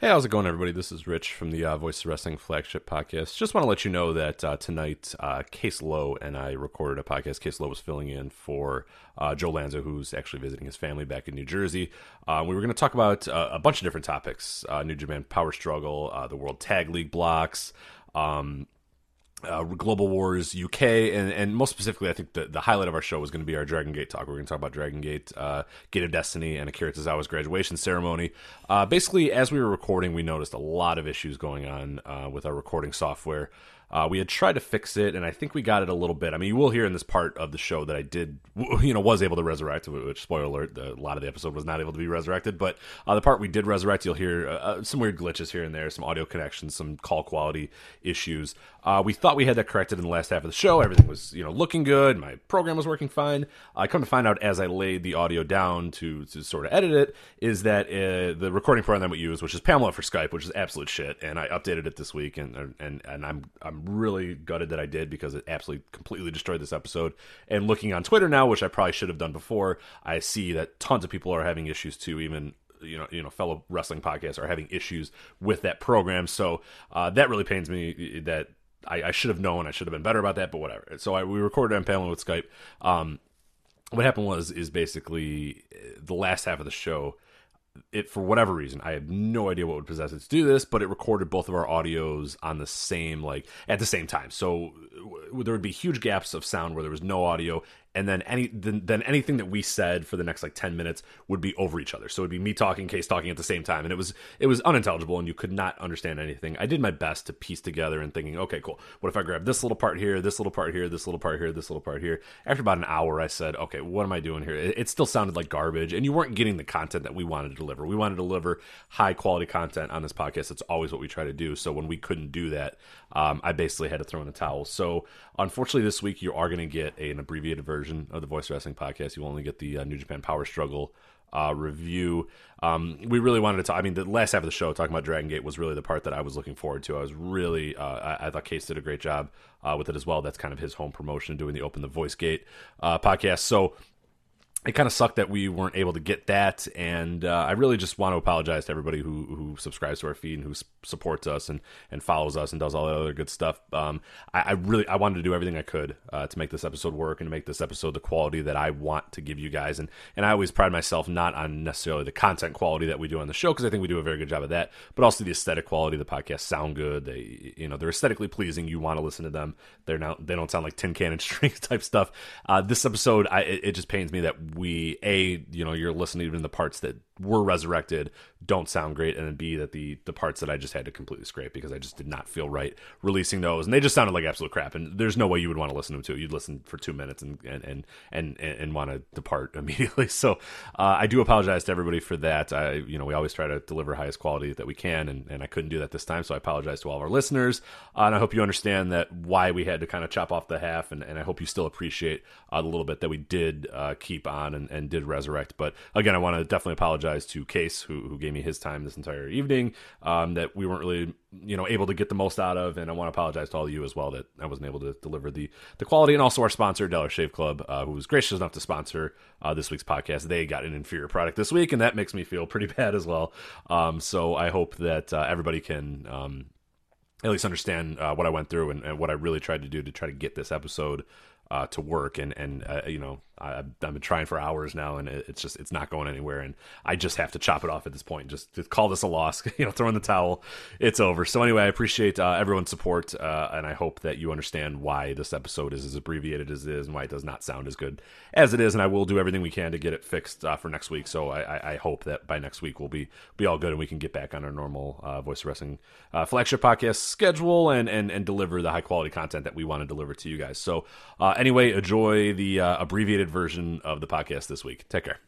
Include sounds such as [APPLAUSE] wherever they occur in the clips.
Hey, how's it going, everybody? This is Rich from the uh, Voice of Wrestling flagship podcast. Just want to let you know that uh, tonight, uh, Case Lowe and I recorded a podcast. Case Lowe was filling in for uh, Joe Lanza, who's actually visiting his family back in New Jersey. Uh, we were going to talk about uh, a bunch of different topics New Japan Power Struggle, the World Tag League blocks. Um, uh, Global Wars UK, and, and most specifically, I think the, the highlight of our show was going to be our Dragon Gate talk. We're going to talk about Dragon Gate, uh, Gate of Destiny, and Akira Tozawa's graduation ceremony. Uh, basically, as we were recording, we noticed a lot of issues going on uh, with our recording software. Uh, we had tried to fix it, and I think we got it a little bit. I mean, you will hear in this part of the show that I did, [LAUGHS] you know, was able to resurrect. Which, spoiler alert, the, a lot of the episode was not able to be resurrected. But uh, the part we did resurrect, you'll hear some weird glitches here and there, some audio connections, some call quality issues. We thought we had that corrected in the last half of the show. Everything was, you know, looking good. My program was working fine. I come to find out as I laid the audio down to to sort of edit it, is that uh, the recording program that we use, which is Pamela for Skype, which is absolute shit, and I updated it this week, and and and I'm I'm really gutted that I did because it absolutely completely destroyed this episode. And looking on Twitter now, which I probably should have done before, I see that tons of people are having issues too, even you know, you know, fellow wrestling podcasts are having issues with that program. So uh, that really pains me that I, I should have known. I should have been better about that, but whatever. So I, we recorded on panel with Skype. Um, what happened was is basically uh, the last half of the show. It for whatever reason, I have no idea what would possess it to do this, but it recorded both of our audios on the same like at the same time. So w- there would be huge gaps of sound where there was no audio, and then any then, then anything that we said for the next like 10 minutes would be over each other. So it'd be me talking case talking at the same time. And it was it was unintelligible and you could not understand anything. I did my best to piece together and thinking okay cool. What if i grab this little part here this little part here this little part here this little part here? After about an hour i said okay what am i doing here? It, it still sounded like garbage. And you weren't getting the content that we wanted to deliver. We wanted to deliver high quality content on this podcast. It's always what we try to do. So when we couldn't do that um, i basically had to throw in the towel so unfortunately this week you are going to get a, an abbreviated version of the Voice Wrestling Podcast. You will only get the uh, New Japan Power Struggle uh, review. Um, we really wanted to talk. I mean, the last half of the show talking about Dragon Gate was really the part that I was looking forward to. I was really, uh, I, I thought Case did a great job uh, with it as well. That's kind of his home promotion, doing the Open the Voice Gate uh, podcast. So it kind of sucked that we weren't able to get that, and uh, I really just want to apologize to everybody who who subscribes to our feed and who s- supports us and and follows us and does all that other good stuff. Um, I, I really I wanted to do everything I could uh, to make this episode work and to make this episode the quality that I want to give you guys, and and I always pride myself not on necessarily the content quality that we do on the show because I think we do a very good job of that, but also the aesthetic quality. The podcasts sound good. They you know they're aesthetically pleasing. You want to listen to them. They're not they don't sound like tin can and strings [LAUGHS] type stuff. Uh, this episode, I, it, it just pains me that we a you know you're listening to the parts that were resurrected don't sound great and then b that the the parts that i just had to completely scrape because i just did not feel right releasing those and they just sounded like absolute crap and there's no way you would want to listen to them too. You'd listen for two minutes and and and and, and want to depart [LAUGHS] immediately. So uh, i do apologize to everybody for that. I you know we always try to deliver highest quality that we can and, and i couldn't do that this time so i apologize to all of our listeners. Uh, and i hope you understand that why we had to kind of chop off the half and, and i hope you still appreciate uh, the little bit that we did uh, keep on and, and did resurrect. But again i want to definitely apologize to case who, who gave me his time this entire evening um, that we weren't really you know able to get the most out of. And i want to apologize to all of you as well that i wasn't able to deliver the the quality. And also our sponsor dollar shave club uh, who was gracious enough to sponsor uh, this week's podcast. They got an inferior product this week and that makes me feel pretty [LAUGHS] bad as well. Um, so i hope that uh, everybody can um, at least understand uh, what I went through and, and, what I really tried to do to try to get this episode uh, to work. And and uh, you know, I, have been trying for hours now, and it's just it's not going anywhere. And I just have to chop it off at this point. Just, just call this a loss. [LAUGHS] you know, throw in the towel. It's over. So anyway, I appreciate uh, everyone's support, uh, and I hope that you understand why this episode is as abbreviated as it is, and why it does not sound as good as it is. And I will do everything we can to get it fixed uh, for next week. So I, I, I, hope that by next week we'll be be all good, and we can get back on our normal uh, Voice Wrestling uh, flagship podcast schedule and and and deliver the high quality content that we want to deliver to you guys. So uh, anyway, enjoy the abbreviated version of the podcast this week. Take care.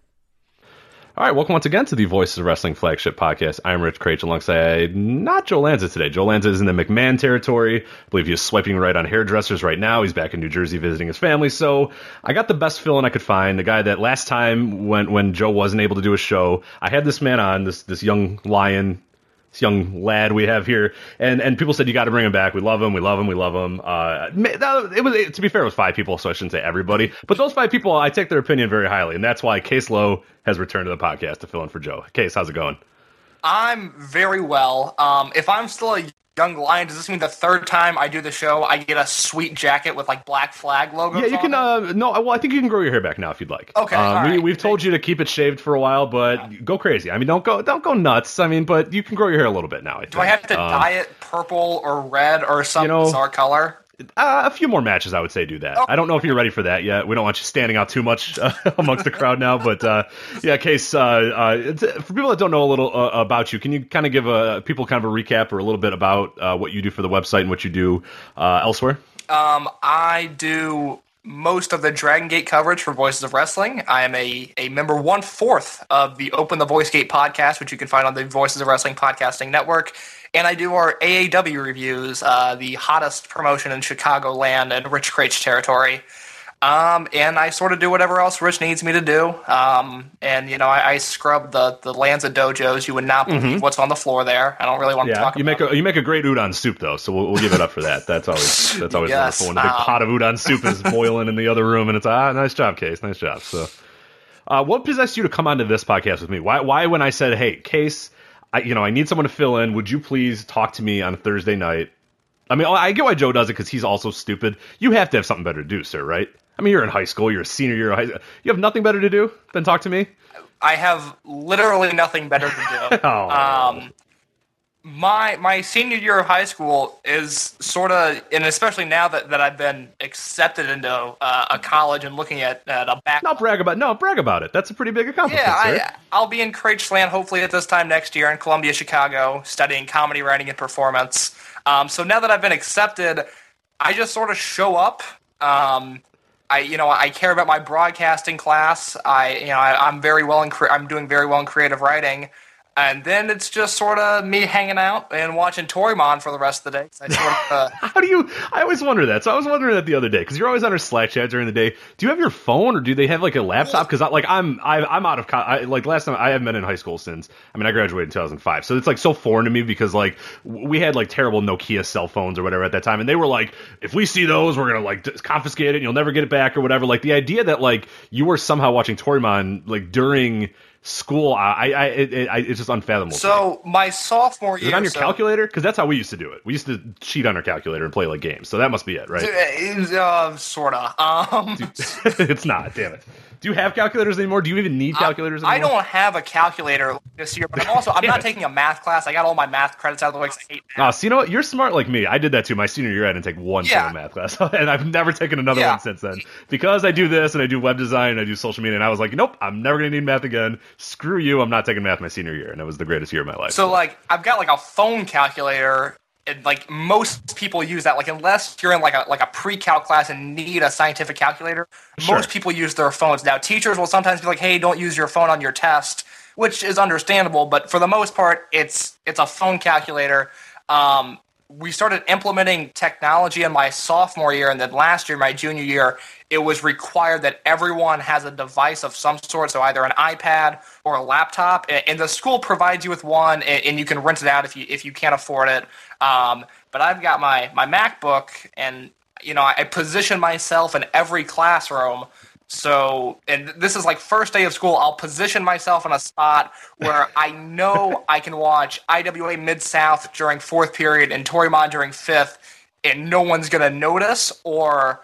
All right, welcome once again to the Voices of Wrestling flagship podcast. I'm Rich Kraetsch alongside not Joe Lanza today. Joe Lanza is in the McMahon territory. I believe he's swiping right on hairdressers right now. He's back in New Jersey visiting his family. So I got the best fill-in I could find. The guy that last time when when Joe wasn't able to do a show, I had this man on, this this young lion, this young lad we have here, and and people said you got to bring him back. We love him. We love him. We love him. Uh, it was to be fair, it was five people, so I shouldn't say everybody, but those five people, I take their opinion very highly, and that's why Case Lowe has returned to the podcast to fill in for Joe. Case, how's it going? I'm very well. Um, if I'm still a young lion, does this mean the third time I do the show, I get a sweet jacket with like black flag logo? Yeah, you can. Uh, no, well, I think you can grow your hair back now if you'd like. Okay, um, we, right. we've told you to keep it shaved for a while, but go crazy. I mean, don't go, don't go nuts. I mean, but you can grow your hair a little bit now. I. Do I have to um, dye it purple or red or some you know, bizarre color? Uh, a few more matches, I would say, do that. I don't know if you're ready for that yet. We don't want you standing out too much uh, [LAUGHS] amongst the crowd now, but uh, yeah, case uh, uh, for people that don't know a little uh, about you, can you kind of give a, people kind of a recap or a little bit about what you do for the website and what you do elsewhere? Um, I do most of the Dragon Gate coverage for Voices of Wrestling. I am a, a member one fourth of the Open the Voice Gate podcast, which you can find on the Voices of Wrestling podcasting network and I do our AAW reviews, uh, the hottest promotion in Chicagoland and Rich Kraetsch territory. Um, and I sort of do whatever else Rich needs me to do. Um, and you know, I, I, scrub the the lands of dojos. You would not believe mm-hmm. what's on the floor there. I don't really want yeah, to talk. About it. You make a you make a great udon soup though, so we'll, we'll give it up for that. That's always that's always yes, wonderful when a big um, pot of udon soup is boiling in the other room, and it's ah, nice job, Case, nice job. So, uh, what possessed you to come onto this podcast with me? Why why when I said, hey, Case I, you know, I need someone to fill in. Would you please talk to me on a Thursday night? I mean, I get why Joe does it because he's also stupid. You have to have something better to do, sir, right? I mean, you're in high school. You're a senior of high. You have nothing better to do than talk to me? I have literally nothing better to do. [LAUGHS] oh. Um, my my senior year of high school is sort of, and especially now that, that I've been accepted into uh, a college and looking at, at a back. No brag about no brag about it. That's a pretty big accomplishment. Yeah, I, will be in Kraetschland hopefully at this time next year in Columbia, Chicago, studying comedy writing and performance. Um, so now that I've been accepted, I just sort of show up. Um, I you know I care about my broadcasting class. I you know I, am very well in I'm doing very well in creative writing. And then it's just sort of me hanging out and watching Toryumon for the rest of the day. Sort of, uh, [LAUGHS] How do you? I always wonder that. So I was wondering that the other day because you're always on our Slack chat during the day. Do you have your phone or do they have like a laptop? Because like I'm I, I'm out of I, like last time I haven't been in high school since I mean I graduated in 2005, so it's like so foreign to me because like we had like terrible Nokia cell phones or whatever at that time, and they were like, if we see those, we're gonna like confiscate it and you'll never get it back or whatever. Like the idea that like you were somehow watching Toryumon like during school. I, I, it, it, it's just unfathomable. So my sophomore year, Is it on your so, calculator? Because that's how we used to do it. We used to cheat on our calculator and play like games. So that must be it, right? Uh, sorta. Um, [LAUGHS] it's not. Damn it. Do you have calculators anymore? Do you even need calculators I, anymore? I don't have a calculator this year, but I'm also I'm [LAUGHS] not taking a math class. I got all my math credits out of the way. I hate math. Oh, so you know what? You're smart like me. I did that too. My senior year, I didn't take one yeah. single math class, [LAUGHS] and I've never taken another yeah. one since then because I do this and I do web design and I do social media. And I was like, nope, I'm never gonna need math again. Screw you, I'm not taking math my senior year, and it was the greatest year of my life. So like I've got like a phone calculator and like most people use that like unless you're in like a like a pre-calc class and need a scientific calculator Sure. most people use their phones now teachers will sometimes be like hey don't use your phone on your test which is understandable but for the most part it's it's a phone calculator um, we started implementing technology in my sophomore year and then last year my junior year it was required that everyone has a device of some sort so either an ipad or a laptop and the school provides you with one and you can rent it out if you if you can't afford it. Um, but i've got my my macbook and you know I position myself in every classroom so, and this is like first day of school. I'll position myself in a spot where I know I can watch IWA Mid South during fourth period and Toryumon during fifth, and no one's gonna notice or,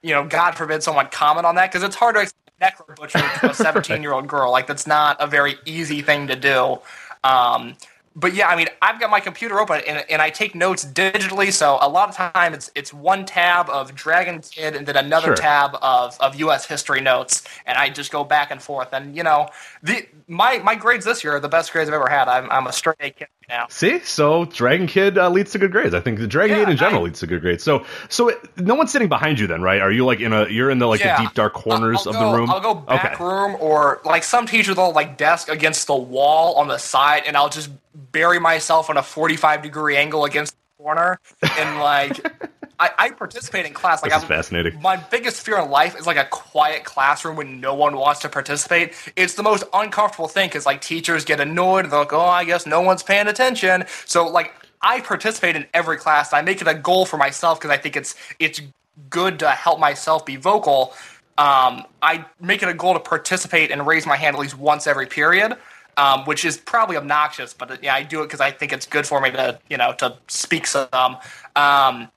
you know, God forbid someone comment on that because it's hard to explain Necro Butcher to a [LAUGHS] 17 year old girl. Like that's not a very easy thing to do. Um, but yeah, I mean, I've got my computer open and, and I take notes digitally. So a lot of time it's it's one tab of Dragon Kid and then another Sure. tab of, of U.S. history notes, and I just go back and forth. And you know, the my my grades this year are the best grades I've ever had. I'm I'm a straight A kid now. See, so Dragon Kid uh, leads to good grades. I think the Dragon Yeah, Gate in general I- leads to good grades. So, so it, no one's sitting behind you then, right? Are you like in a you're in the like Yeah. the deep dark corners I'll of go- the room? I'll go back okay. room or like some teachers will like desk against the wall on the side, and I'll just bury myself on a forty-five degree angle against the corner, and like [LAUGHS] I, I participate in class. Like This is I'm, fascinating. My biggest fear in life is like a quiet classroom when no one wants to participate. It's the most uncomfortable thing because like teachers get annoyed. They're like, "Oh, I guess no one's paying attention." So like I participate in every class. I make it a goal for myself because I think it's it's good to help myself be vocal. Um, I make it a goal to participate and raise my hand at least once every period. Um, which is probably obnoxious, but uh, yeah, I do it because I think it's good for me to, you know, to speak some. Um,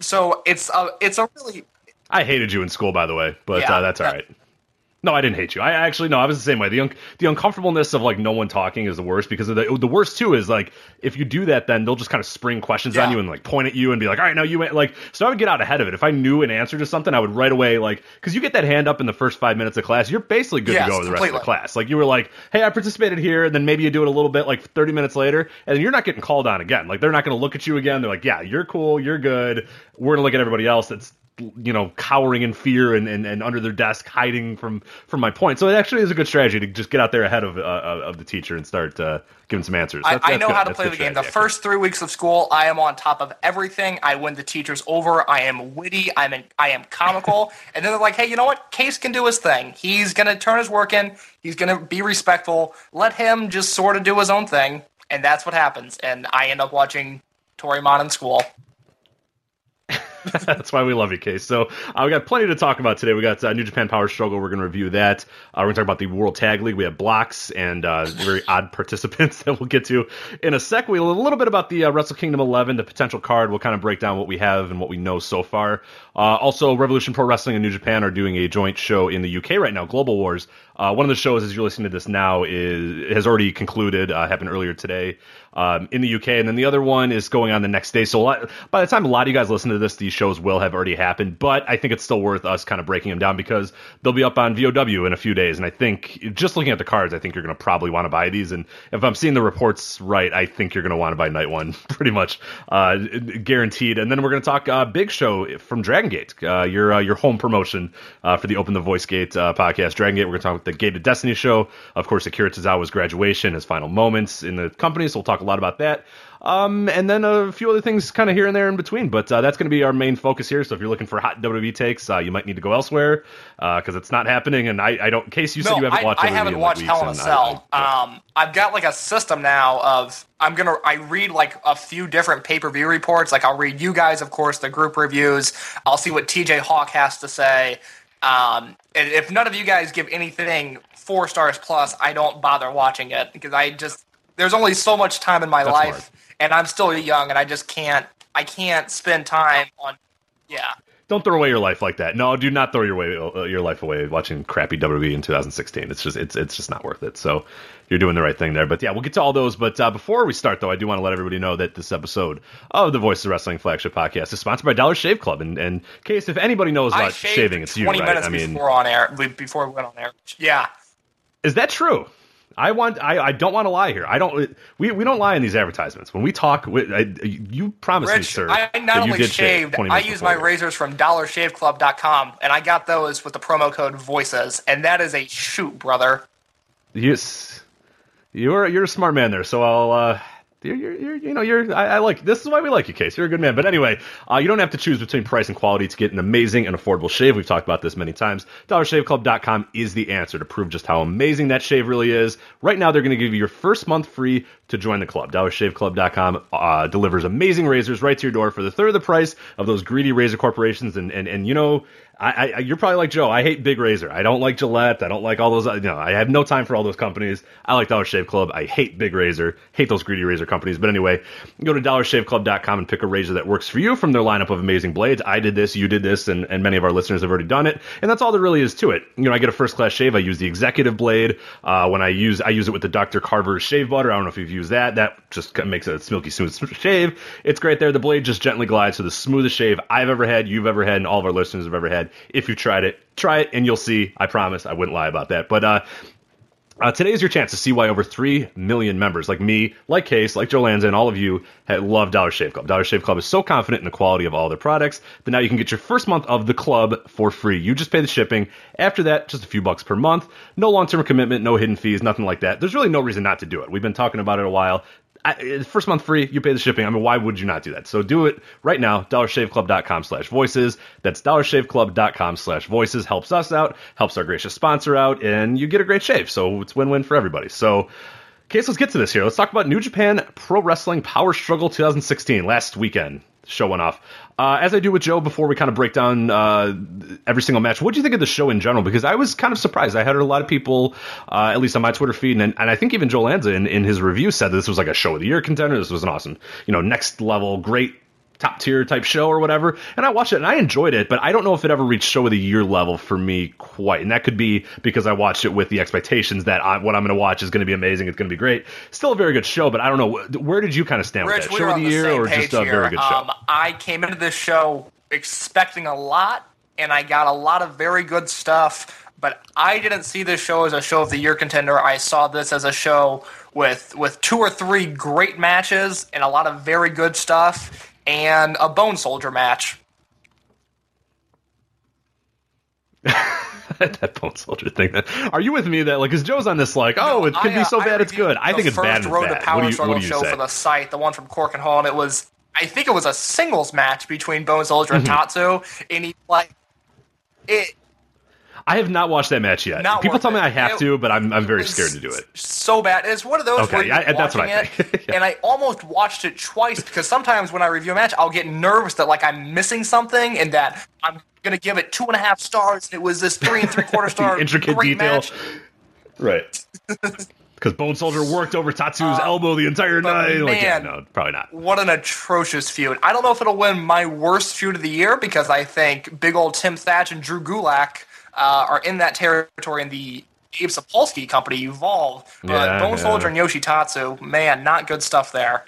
so it's a, it's a really I hated you in school, by the way, but Yeah, uh, that's all yeah. right. No, I didn't hate you. I actually no, I was the same way. The un- the uncomfortableness of like no one talking is the worst because of the the worst too is like if you do that, then they'll just kind of spring questions on you and like point at you and be like, all right, now you went like. So I would get out ahead of it. If I knew an answer to something, I would right away like because you get that hand up in the first five minutes of class, you're basically good Yes, to go the rest of the class. Like you were like, hey, I participated here, and then maybe you do it a little bit like 30 minutes later, and then you're not getting called on again. Like they're not going to look at you again. They're like, yeah, you're cool, you're good. We're gonna look at everybody else that's you know cowering in fear and, and, and under their desk hiding from from my point. So it actually is a good strategy to just get out there ahead of uh, of the teacher and start uh, giving some answers. I, That's- I know good. how to That's play the game. The actually. first three weeks of school, I am on top of everything. I win the teachers over. I am witty. I'm in, I am comical. [LAUGHS] and then they're like, hey, you know what? Case can do his thing. He's gonna turn his work in. He's gonna be respectful. Let him just sort of do his own thing, and that's what happens. And I end up watching Toryumon in school. [LAUGHS] That's why we love you, Case. So uh, we got plenty to talk about today. We got uh, New Japan Power Struggle. We're going to review that. Uh, we're going to talk about the World Tag League. We have blocks and uh, very [LAUGHS] odd participants [LAUGHS] that we'll get to in a sec. We'll a little bit about the uh, Wrestle Kingdom 11, the potential card. We'll kind of break down what we have and what we know so far. Uh, also, Revolution Pro Wrestling and New Japan are doing a joint show in the UK right now, Global Wars. Uh, one of the shows, as you're listening to this now, is has already concluded. Uh, happened earlier today um, in the UK, and then the other one is going on the next day. So lot, by the time a lot of you guys listen to this, these shows will have already happened. But I think it's still worth us kind of breaking them down because they'll be up on VOW in a few days. And I think just looking at the cards, I think you're going to probably want to buy these. And if I'm seeing the reports right, I think you're going to want to buy night one [LAUGHS] pretty much uh, guaranteed. And then we're going to talk uh, big show from Dragon Gate, uh, your uh, your home promotion uh, for the Open the Voice Gate uh, podcast. Dragon Gate. We're going to talk about the Gate of Destiny show. Of course, Akira Tozawa's graduation, his final moments in the company. So we'll talk lot about that. Um, and then a few other things kind of here and there in between. But uh, that's going to be our main focus here. So if you're looking for hot WWE takes, uh, you might need to go elsewhere because it's not happening. And I, I don't. Case you said you haven't I, watched, I haven't watched Hell in a weeks, and I- Cell. I- um, I've got like a system now of I'm gonna I read like a few different pay per view reports. Like I'll read you guys, of course, the group reviews. I'll see what TJ Hawk has to say. Um, and if none of you guys give anything four stars plus, I don't bother watching it because I just there's only so much time in my That's life, smart. and I'm still young, and I just can't I can't spend time on yeah. don't throw away your life like that. No, do not throw your way uh, your life away watching crappy WWE in 2016. It's just it's it's just not worth it. So you're doing the right thing there. But yeah, we'll get to all those. But uh, before we start, though, I do want to let everybody know that this episode of the Voice of Wrestling flagship podcast is sponsored by Dollar Shave Club. And in case if anybody knows about shaving, it's you, 20 right? minutes I mean, before on air before we went on air. Yeah. Is that true? I want. I, I don't want to lie here. I don't. We, we don't lie in these advertisements. When we talk, we, I, you promised me, sir. I not you only did shaved, I use my razors from dollarshaveclub.com, and I got those with the promo code VOICES, and that is a shoot, brother. Yes, you're you're a smart man there. So I'll. Uh, you're, you're, you're, you know, you're. I, I like. This is why we like you, Case. You're a good man. But anyway, uh, you don't have to choose between price and quality to get an amazing and affordable shave. We've talked about this many times. DollarShaveClub.com is the answer to prove just how amazing that shave really is. Right now, they're going to give you your first month free to join the club. DollarShaveClub.com uh, delivers amazing razors right to your door for the third of the price of those greedy razor corporations. And and and you know. I, I, you're probably like Joe. I hate Big Razor. I don't like Gillette. I don't like all those. You know, I have no time for all those companies. I like Dollar Shave Club. I hate Big Razor. Hate those greedy razor companies. But anyway, go to DollarShaveClub.com and pick a razor that works for you from their lineup of amazing blades. I did this. You did this, and, and many of our listeners have already done it. And that's all there really is to it. You know, I get a first class shave. I use the Executive blade. Uh, when I use, I use it with the Dr. Carver shave butter. I don't know if you've used that. That just makes a silky smooth shave. It's great there. The blade just gently glides to the smoothest shave I've ever had, you've ever had, and all of our listeners have ever had. If you've tried it, try it and you'll see. I promise. I wouldn't lie about that. But uh, uh, today is your chance to see why over 3 million members, like me, like Case, like Joe Lanza, and all of you, love Dollar Shave Club. Dollar Shave Club is so confident in the quality of all their products that now you can get your first month of the club for free. You just pay the shipping. After that, just a few bucks per month. No long term commitment, no hidden fees, nothing like that. There's really no reason not to do it. We've been talking about it a while. I, first month free, you pay the shipping. I mean, why would you not do that? So do it right now. DollarShaveClub.com slash voices. That's DollarShaveClub.com slash voices. Helps us out, helps our gracious sponsor out, and you get a great shave. So it's win-win for everybody. So, Case, let's get to this here. Let's talk about New Japan Pro Wrestling Power Struggle 2016 last weekend. Show went off. Uh, as I do with Joe before we kind of break down uh, every single match, what do you think of the show in general? Because I was kind of surprised. I had a lot of people, uh, at least on my Twitter feed, and, and I think even Joe Lanza in, in his review said that this was like a show of the year contender. This was an awesome, you know, next level, great top tier type show or whatever. And I watched it and I enjoyed it, but I don't know if it ever reached show of the year level for me quite. And that could be because I watched it with the expectations that I, what I'm going to watch is going to be amazing. It's going to be great. Still a very good show, but I don't know. Where did you kind of stand Rich, with that? we Show of the year or just a here. very good show? Um, I came into this show expecting a lot, and I got a lot of very good stuff. But I didn't see this show as a show of the year contender. I saw this as a show with with two or three great matches and a lot of very good stuff, and a Bone Soldier match. [LAUGHS] that Bone Soldier thing. That, are you with me that like, because Joe's on this like, oh, it could I, be uh, so I bad it's good. I think it's bad first Road to. Power What do you, Struggle what do you show say? for the site, the one from Korakuen Hall, and it was I think it was a singles match between Bone Soldier and Mm-hmm. Tatsu, and he like it. I have not watched that match yet. Not People tell me it. I have It- to, but I'm I'm very scared to do it. So bad. It's one of those Okay, I- that's what I it, think. Yeah. [LAUGHS] and I almost watched it twice because sometimes when I review a match, I'll get nervous that like I'm missing something and that I'm gonna give it two and a half stars. And it was this three and three quarter [LAUGHS] star intricate detail. match. Right. [LAUGHS] Because Bone Soldier worked over Tatsu's elbow the entire Uh, night. Like, yeah, man, no, probably not. What an atrocious feud. I don't know if it'll win my worst feud of the year because I think big old Tim Thatch and Drew Gulak uh, are in that territory in the Gabe Sapolsky company, Evolve. But Yeah, Bone yeah. Soldier and Yoshitatsu, man, not good stuff there.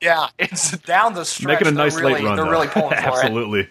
Yeah, [LAUGHS] it's down the stretch. Making a nice really, late run. They're though. really pulling for it. [LAUGHS] Absolutely.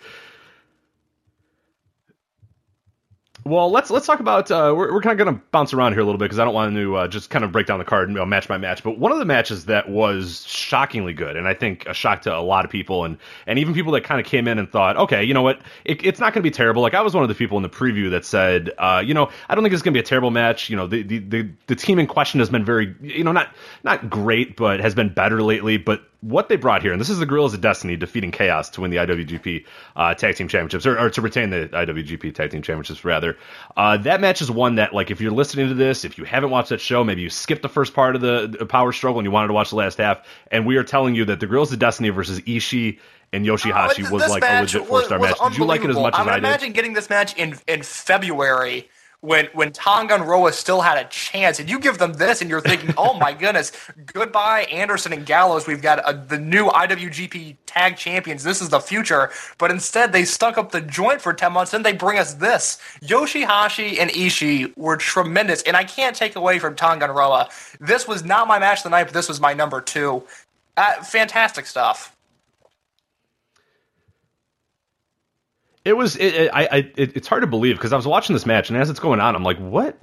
Well, let's let's talk about. Uh, we're we're kind of going to bounce around here a little bit because I don't want to uh, just kind of break down the card, you know, match by match. But one of the matches that was shockingly good, and I think a shock to a lot of people, and and even people that kind of came in and thought, okay, you know what, it, it's not going to be terrible. Like I was one of the people in the preview that said, uh, you know, I don't think it's going to be a terrible match. You know, the, the the the team in question has been very, you know, not not great, but has been better lately. But what they brought here, and this is the Guerrillas of Destiny defeating Chaos to win the IWGP uh, Tag Team Championships, or, or to retain the IWGP Tag Team Championships, rather. Uh, that match is one that, like, if you're listening to this, if you haven't watched that show, maybe you skipped the first part of the, the Power Struggle and you wanted to watch the last half, and we are telling you that the Guerrillas of Destiny versus Ishii and Yoshihashi Oh, was like a legit four star match. Did you like it as much as. I, I did? imagine getting this match in in February when when Tonga and Roa still had a chance, and you give them this, and you're [LAUGHS] thinking, oh my goodness, goodbye Anderson and Gallows. We've got a, the new IWGP Tag Champions. This is the future. But instead, they stuck up the joint for ten months, and they bring us this. Yoshihashi and Ishii were tremendous, and I can't take away from Tonga and Roa. This was not my match of the night, but this was my number two. Uh, fantastic stuff. It was. It, it, I. I it, it's hard to believe because I was watching this match, and as it's going on, I'm like, "What?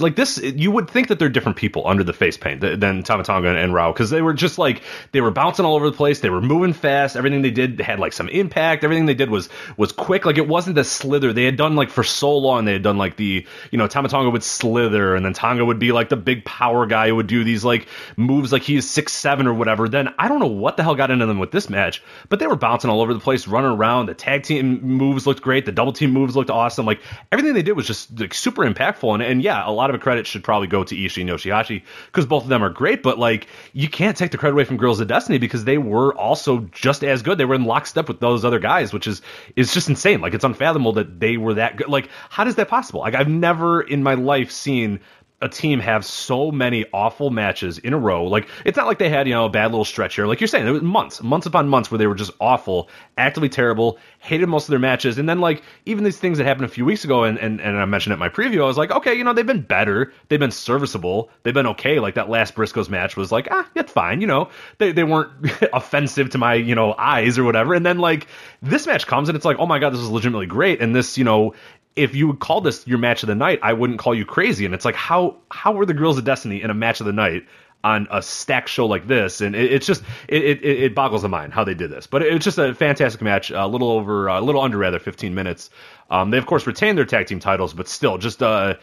Like this? You would think that they're different people under the face paint than Tama Tonga and Roa because they were just like they were bouncing all over the place. They were moving fast. Everything they did had like some impact. Everything they did was was quick. Like it wasn't the slither they had done like for so long. They had done like the you know Tama Tonga would slither, and then Tonga would be like the big power guy who would do these like moves like he is six seven or whatever. Then I don't know what the hell got into them with this match, but they were bouncing all over the place, running around. The tag team moves looked great. The double team moves looked awesome. Like everything they did was just like super impactful. And, and yeah, a lot of credit should probably go to Ishii and Yoshihashi because both of them are great. But like you can't take the credit away from Guerrillas of Destiny because they were also just as good. They were in lockstep with those other guys, which is is just insane. Like it's unfathomable that they were that good. Like how is that possible? Like I've never in my life seen a team have so many awful matches in a row. Like it's not like they had you know a bad little stretch here. Like you're saying, there was months, months upon months where they were just awful, actively terrible, hated most of their matches, and then like even these things that happened a few weeks ago, and and, and I mentioned it in my preview, I was like, okay, you know they've been better, they've been serviceable, they've been okay. Like that last Briscoes match was like ah, it's fine, you know they they weren't [LAUGHS] offensive to my you know eyes or whatever, and then like this match comes and it's like oh my god, this is legitimately great, and this you know if you would call this your match of the night, I wouldn't call you crazy. And it's like, how how were the Guerrillas of Destiny in a match of the night on a stack show like this? And it, it's just it, it, it boggles the mind how they did this. But it's just a fantastic match, a little over a little under rather 15 minutes. Um, they of course retained their tag team titles, but still, just uh,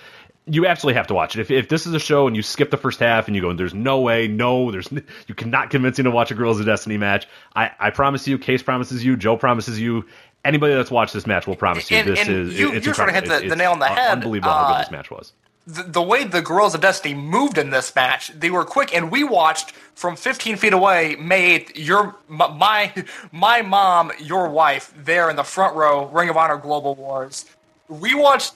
you absolutely have to watch it. If, if this is a show and you skip the first half and you go, there's no way, no, there's you cannot convince me to watch a Guerrillas of Destiny match. I, I promise you, Case promises you, Joe promises you, anybody that's watched this match will promise you And- this and is you- it's you sort of hit the- the nail on the head. Unbelievable how Uh, good this match was. the, the way the Guerrillas of Destiny moved in this match, they were quick, and we watched from 15 feet away. May 8th, your my my mom, your wife, there in the front row, Ring of Honor Global Wars. We watched.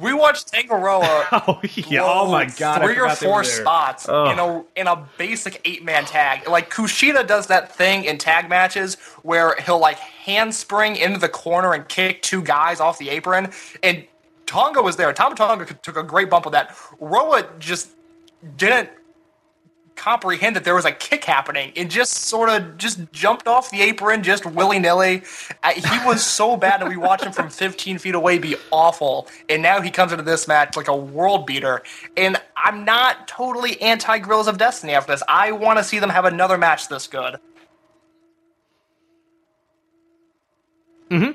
We watched Tanga Roa [LAUGHS] Oh yeah! Oh my god! Three or forgot they were four spots in a in a basic eight man tag. Like Kushida does that thing in tag matches where he'll like handspring into the corner and kick two guys off the apron. And Tonga was there. Tama Tonga took a great bump with that. Roa just didn't comprehend that there was a kick happening. And just sort of just jumped off the apron just willy-nilly. He was so bad that we watched him from [LAUGHS] 15 feet away be awful. And now he comes into this match like a world beater. And i'm not totally anti Guerrillas of Destiny after this. I want to see them have another match this good mm-hmm.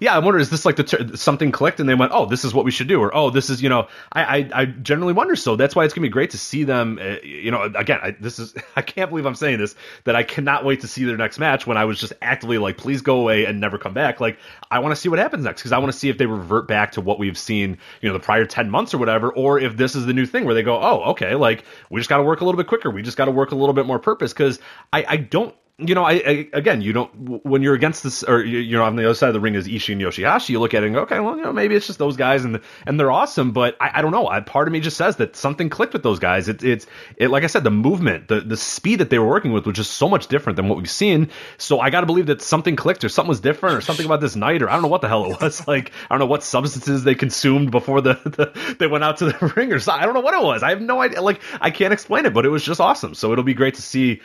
Yeah, I wonder is this like the ter- something clicked and they went, oh, this is what we should do, or oh, this is you know, I I, I generally wonder. So that's why it's gonna be great to see them. Uh, you know, again, I, this is [LAUGHS] I can't believe I'm saying this that I cannot wait to see their next match. When I was just actively like, please go away and never come back. Like I want to see what happens next because I want to see if they revert back to what we've seen, you know, the prior ten months or whatever, or if this is the new thing where they go, oh, okay, like we just got to work a little bit quicker. We just got to work a little bit more purpose because I I don't you know, I, I again, you don't when you're against this, or you- you're on the other side of the ring as Ishii and Yoshihashi. You look at it and go, okay, well, you know, maybe it's just those guys, and and they're awesome. But I, I don't know. I, part of me just says that something clicked with those guys. It, it's it, like I said, the movement, the the speed that they were working with was just so much different than what we've seen. So I got to believe that something clicked, or something was different, or something about this night, or I don't know what the hell it was. [LAUGHS] Like I don't know what substances they consumed before the, [LAUGHS] the they went out to the [LAUGHS] ring, or something. I don't know what it was. I have no idea. Like I can't explain it, but it was just awesome. So it'll be great to see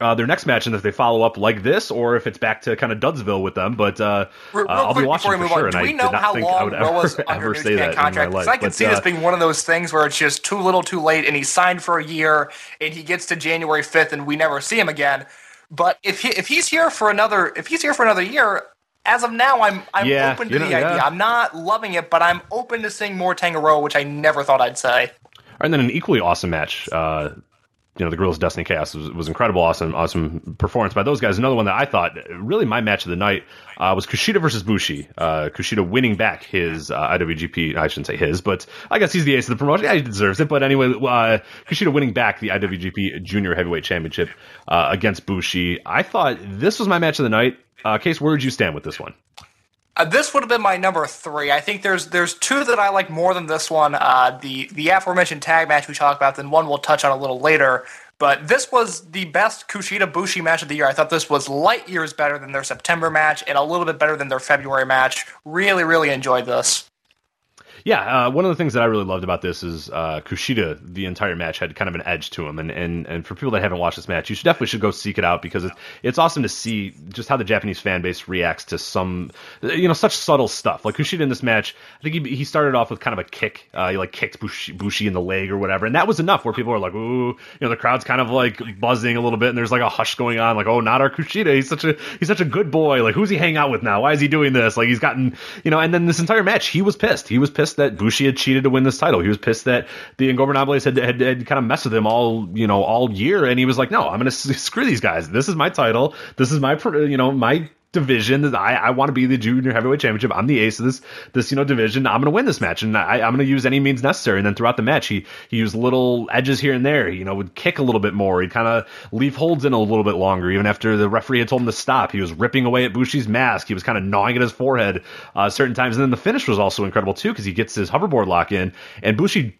uh, their next match and if they follow up like this or if it's back to kind of Dudsville with them. But uh, Real, uh, I'll be watching for sure. on, and do we I know how think long Roa's [LAUGHS] ever, under ever say that contract? Because I can But, see uh, this being one of those things where it's just too little, too late, and he signed for a year, and he gets to January fifth, and we never see him again. But if he if he's here for another if he's here for another year, as of now, I'm I'm Yeah, open to you know, the idea. yeah. I'm not loving it, but I'm open to seeing more Tanga Roa, which I never thought I'd say. And then an equally awesome match. Uh, you know, the Girls Destiny Chaos was, was incredible, awesome, awesome performance by those guys. Another one that I thought really my match of the night uh, was Kushida versus Bushi. Uh, Kushida winning back his uh, IWGP. I shouldn't say his, but I guess he's the ace of the promotion. Yeah, he deserves it. But anyway, uh, Kushida winning back the IWGP Junior Heavyweight Championship uh, against Bushi. I thought this was my match of the night. Uh, Case, where would you stand with this one? Uh, this would have been my number three. I think there's there's two that I like more than this one. Uh, the the aforementioned tag match we talked about, then one we'll touch on a little later. But this was the best Kushida Bushi match of the year. I thought this was light years better than their September match and a little bit better than their February match. Really, really enjoyed this. Yeah, uh, one of the things that I really loved about this is uh, Kushida. The entire match had kind of an edge to him, and, and and for people that haven't watched this match, you should definitely should go seek it out because it's it's awesome to see just how the Japanese fan base reacts to some you know such subtle stuff. Like Kushida in this match, I think he he started off with kind of a kick, uh, he like kicked Bushi, Bushi in the leg or whatever, and that was enough where people were like, ooh, you know, the crowd's kind of like buzzing a little bit, and there's like a hush going on, like, oh, not our Kushida, he's such a he's such a good boy, like who's he hang out with now? Why is he doing this? Like he's gotten you know, and then this entire match, he was pissed. He was pissed that Bushi had cheated to win this title. He was pissed that the Ingobernables had, had, had kind of messed with him all, you know, all year. And he was like, no, I'm going [LAUGHS] to screw these guys. This is my title. This is my, you know, my division I, I want to be the junior heavyweight championship. I'm the ace of this this you know division. I'm to win this match, and I, I'm going to use any means necessary. And then throughout the match, he he used little edges here and there. You know, would kick a little bit more. He'd kind of leave holds in a little bit longer, even after the referee had told him to stop. He was ripping away at Bushi's mask. He was kind of gnawing at his forehead uh, certain times. And then the finish was also incredible too because he gets his hoverboard lock in, and Bushi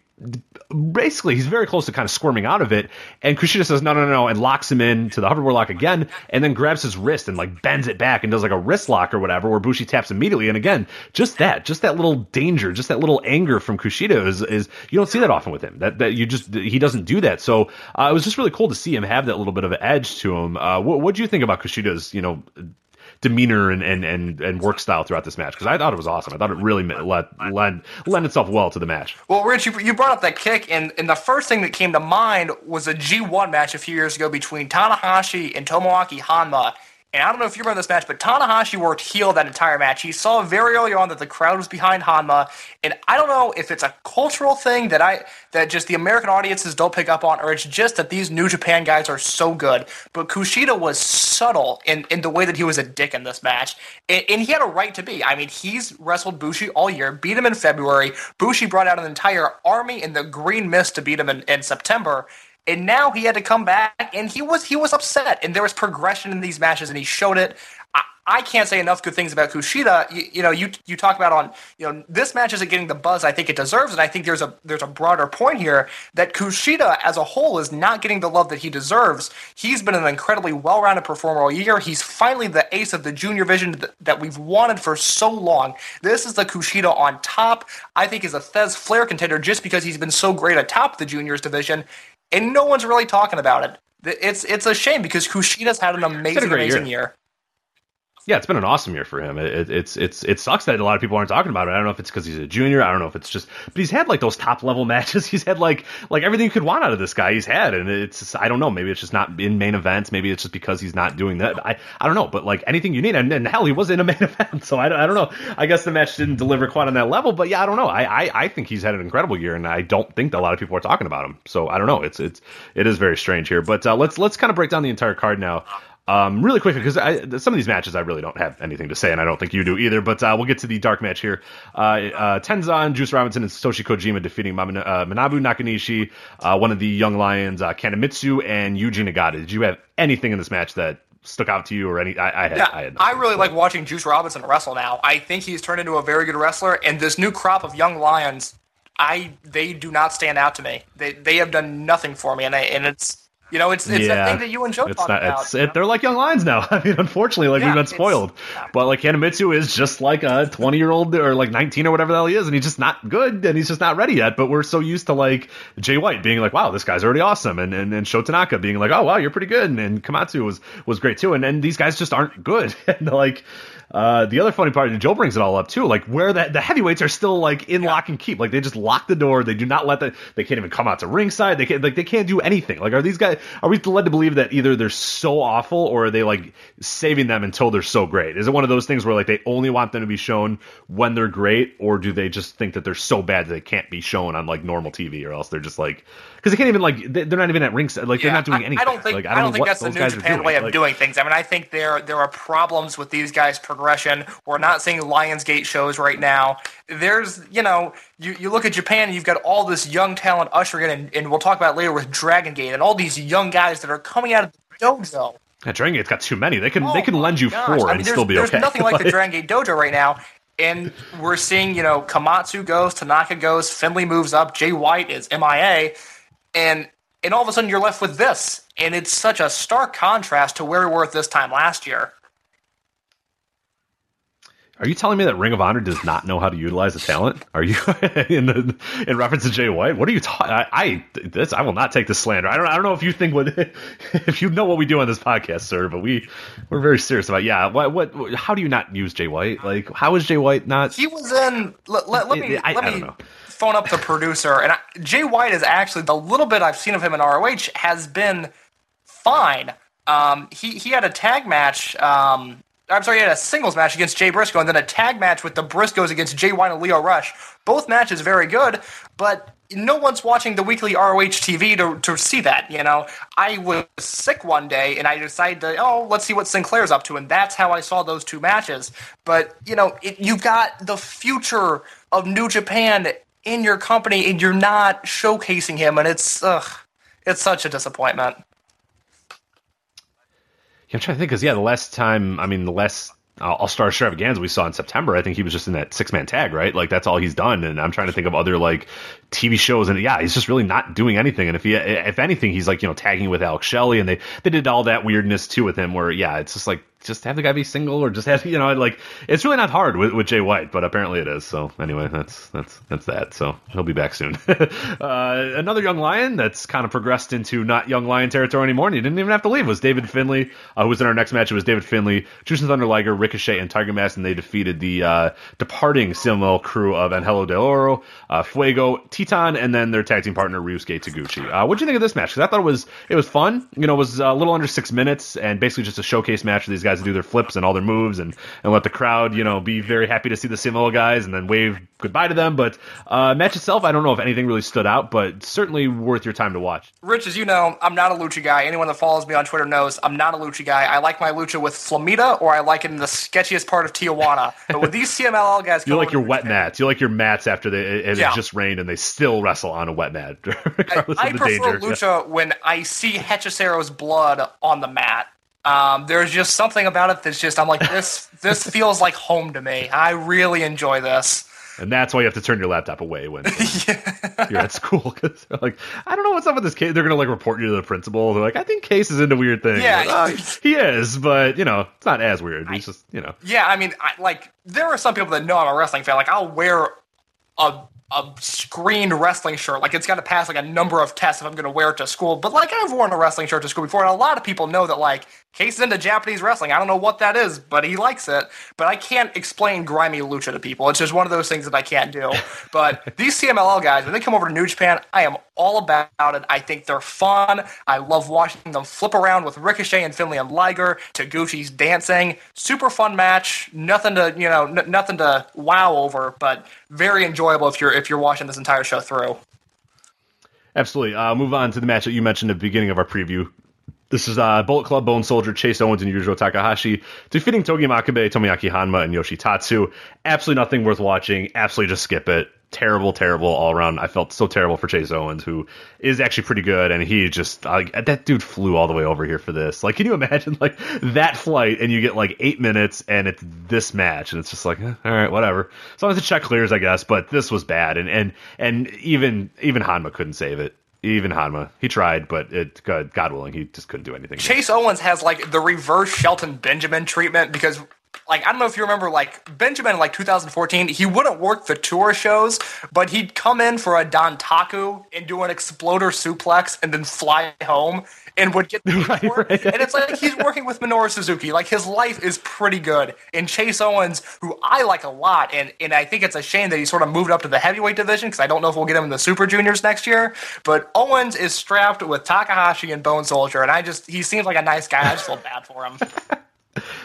basically he's very close to kind of squirming out of it and Kushida says no no no and locks him in to the hoverboard lock again and then grabs his wrist and like bends it back and does like a wrist lock or whatever where Bushi taps immediately and again just that just that little danger just that little anger from Kushida is, is you don't see that often with him that that you just he doesn't do that. So uh, it was just really cool to see him have that little bit of an edge to him. Uh, what what do you think about Kushida's you know demeanor and, and, and, and work style throughout this match because I thought it was awesome. I thought it really led, led, led itself well to the match. Well, Rich, you, you brought up that kick, and, and the first thing that came to mind was a G1 match a few years ago between Tanahashi and Tomoaki Honma. And I don't know if you remember this match, but Tanahashi worked heel that entire match. He saw very early on that the crowd was behind Honma, and I don't know if it's a cultural thing that I that just the American audiences don't pick up on, or it's just that these New Japan guys are so good. But Kushida was subtle in, in the way that he was a dick in this match, and, and he had a right to be. I mean, he's wrestled Bushi all year, beat him in February. Bushi brought out an entire army in the Green Mist to beat him in, in September and now he had to come back and he was he was upset. And there was progression in these matches and he showed it. I, can't say enough good things about kushida. You, you, know you you talk about on you know this match isn't getting the buzz i think it deserves and i think there's a there's a broader point here that kushida as a whole is not getting the love that he deserves. He's been an incredibly well-rounded performer all year. He's finally the ace of the junior vision that, that we've wanted for so long. This is the kushida on top. I think is a Thesz Flair contender just because he's been so great atop the juniors division and no one's really talking about it. It's it's a shame because Kushida's had an amazing, amazing year. year. Yeah, it's been an awesome year for him. It, it's it's it sucks that a lot of people aren't talking about it. I don't know if it's because he's a junior. I don't know if it's just, but he's had like those top level [LAUGHS] matches. He's had like like everything you could want out of this guy. He's had, and it's I don't know. Maybe it's just not in main events. Maybe it's just because he's not doing that. I I don't know. But like anything you need, and, and hell, he was in a [LAUGHS] main event. So I, I don't know. I guess the match didn't deliver quite on that level. But yeah, I don't know. I, I I think he's had an incredible year, and I don't think that a lot of people are talking about him. So I don't know. It's it's it is very strange here. But uh, let's let's kind of break down the entire card now. Um, really quickly, because some of these matches I really don't have anything to say, and I don't think you do either. But uh, we'll get to the dark match here. Uh, uh, Tenzan, Juice Robinson, and Satoshi Kojima defeating uh, Manabu Nakanishi, uh, one of the young lions, uh, Kanemitsu, and Yuji Nagata. Did you have anything in this match that stuck out to you or any? I, I had. Yeah, I, had I really like watching Juice Robinson wrestle now. I think he's turned into a very good wrestler, and this new crop of young lions. I they do not stand out to me. They they have done nothing for me, and I, and it's you know, it's it's yeah, thing that you enjoy. It's not. About, it's it, they're like young lions now. [LAUGHS] I mean, unfortunately, like yeah, we've been spoiled. But like Kanemitsu is just like a twenty year old or like nineteen or whatever the hell he is, and he's just not good, and he's just not ready yet. But we're so used to like Jay White being like, "Wow, this guy's already awesome," and and, and Sho Tanaka being like, "Oh wow, you're pretty good," and, and Komatsu was was great too. And and these guys just aren't good. [LAUGHS] and like uh, the other funny part, and Joe brings it all up too, like where that the heavyweights are still like in yeah. lock and keep, like they just lock the door. They do not let the they can't even come out to ringside. They can't like they can't do anything. Like are these guys? Are we led to believe that either they're so awful or are they like saving them until they're so great? Is it one of those things where like they only want them to be shown when they're great, or do they just think that they're so bad that they can't be shown on like normal TV, or else they're just like because they can't even like they're not even at ringside. Like yeah, they're not doing anything. I, don't think like, I don't, I don't think that's the New Japan way of like, doing things. I mean, I think there there are problems with these guys' progression We're not seeing Lion's Gate shows right now. There's, you know, you, you look at Japan and you've got all this young talent ushering in, and, and we'll talk about later with Dragon Gate and all these young guys that are coming out of the dojo. Yeah, Dragon Gate's got too many. They can oh they can oh lend you gosh. four I mean, and still be there's okay. There's nothing like the [LAUGHS] Dragon Gate dojo right now. And we're seeing, you know, Komatsu goes, Tanaka goes, Finlay moves up, Jay White is MIA, and and all of a sudden you're left with this. And it's such a stark contrast to where we were at this time last year. Are you telling me that Ring of Honor does not know how to utilize the talent? Are you [LAUGHS] in the, in reference to Jay White? What are you talking? I, I this I will not take the slander. I don't I don't know if you think what [LAUGHS] if you know what we do on this podcast, sir, but we we're very serious about. Yeah, what what? How do you not use Jay White? Like, how is Jay White not? He was in. Let, let, let me I- let I me don't know. phone up the producer. And I, Jay White is actually the little bit I've seen of him in ROH has been fine. Um, he he had a tag match. Um, I'm sorry, he had a singles match against Jay Briscoe, and then a tag match with the Briscoes against Jay White and Lio Rush. Both matches very good, but no one's watching the weekly ROH TV to, to see that. You know, I was sick one day, and I decided to, oh, let's see what Sinclair's up to, and that's how I saw those two matches. But you know, it, you got the future of New Japan in your company, and you're not showcasing him, and it's ugh, it's such a disappointment. I'm trying to think because yeah, the last time I mean the last uh, All Star Extravaganza we saw in September, I think he was just in that six man tag, right? Like that's all he's done. And I'm trying to think of other like TV shows, and yeah, he's just really not doing anything. And if he, if anything, he's like you know tagging with Alex Shelley, and they they did all that weirdness too with him, where yeah, it's just like just have the guy be single or just have [LAUGHS] you know like it's really not hard with, with Jay White, but apparently it is. So anyway, that's that's that's that. So he'll be back soon. [LAUGHS] uh, another young lion that's kind of progressed into not young lion territory anymore, and he didn't even have to leave. Was David Finlay, uh, who was in our next match? It was David Finlay, Jushin Thunder Liger, Ricochet, and Tiger Mask, and they defeated the uh, departing CML crew of Angelo Del Oro, uh, Fuego, Titan, and then their tag team partner Ryusuke Taguchi. Uh, what do you think of this match? Because I thought it was it was fun. You know, it was a little under six minutes, and basically just a showcase match for these guys to do their flips and all their moves, and and let the crowd you know be very happy to see the CML guys, and then wave goodbye to them. But uh, match itself, I don't know if anything really stood out, but certainly worth your time to watch. Rich, as you know, I'm not a lucha guy. Anyone that follows me on Twitter knows I'm not a lucha guy. I like my lucha with Flamita, or I like it in the sketchiest part of Tijuana. But with these CMLL [LAUGHS] guys, You like your wet mats. You like your mats after they, it, it Yeah. just rained and they still wrestle on a wet mat, [LAUGHS] I, I prefer danger. lucha when I see Hechicero's blood on the mat. Um, there's just something about it that's just I'm like this. [LAUGHS] this feels like home to me. I really enjoy this. And that's why you have to turn your laptop away when, [LAUGHS] when you're at school. Because like, I don't know what's up with this case. They're going to like report you to the principal. They're like, I think Case is into weird things. Yeah. Like, "Oh, he is, but you know, it's not as weird. He's just, you know. Yeah, I mean, I, like there are some people that know I'm a wrestling fan. Like I'll wear a a screened wrestling shirt. Like it's got to pass like a number of tests if I'm going to wear it to school. But like I've worn a wrestling shirt to school before, and a lot of people know that like Case into Japanese wrestling. I don't know what that is, but he likes it. But I can't explain grimy lucha to people. It's just one of those things that I can't do. [LAUGHS] But these CMLL guys, when they come over to New Japan, I am all about it. I think they're fun. I love watching them flip around with Ricochet and Finlay and Liger. Taguchi's dancing. Super fun match. Nothing to you know, n- nothing to wow over, but very enjoyable if you're if you're watching this entire show through. Absolutely. Uh, move on to the match that you mentioned at the beginning of our preview. This is uh, Bullet Club Bone Soldier, Chase Owens, and Yujiro Takahashi defeating Togi Makabe, Tomoaki Honma, and Yoshitatsu. Absolutely nothing worth watching. Absolutely just skip it. Terrible, terrible all around. I felt so terrible for Chase Owens, who is actually pretty good, and he just like that dude flew all the way over here for this. Like, can you imagine like that flight, and you get like eight minutes, and it's this match, and it's just like, eh, all right, whatever. As long as the check clears, I guess. But this was bad, and and and even even Hanma couldn't save it. Even Honma, he tried, but it God, willing, he just couldn't do anything. Chase Owens has like the reverse Shelton Benjamin treatment because like I don't know if you remember like Benjamin in like 2014 he wouldn't work the tour shows but he'd come in for a Dontaku and do an exploder suplex and then fly home and would get [LAUGHS] Right, right. and it's like he's working with Minoru Suzuki like his life is pretty good and Chase Owens who I like a lot and and I think it's a shame that he sort of moved up to the heavyweight division because I don't know if we'll get him in the Super Juniors next year but Owens is strapped with Takahashi and Bone Soldier and I just he seems like a nice guy I just feel bad for him. [LAUGHS]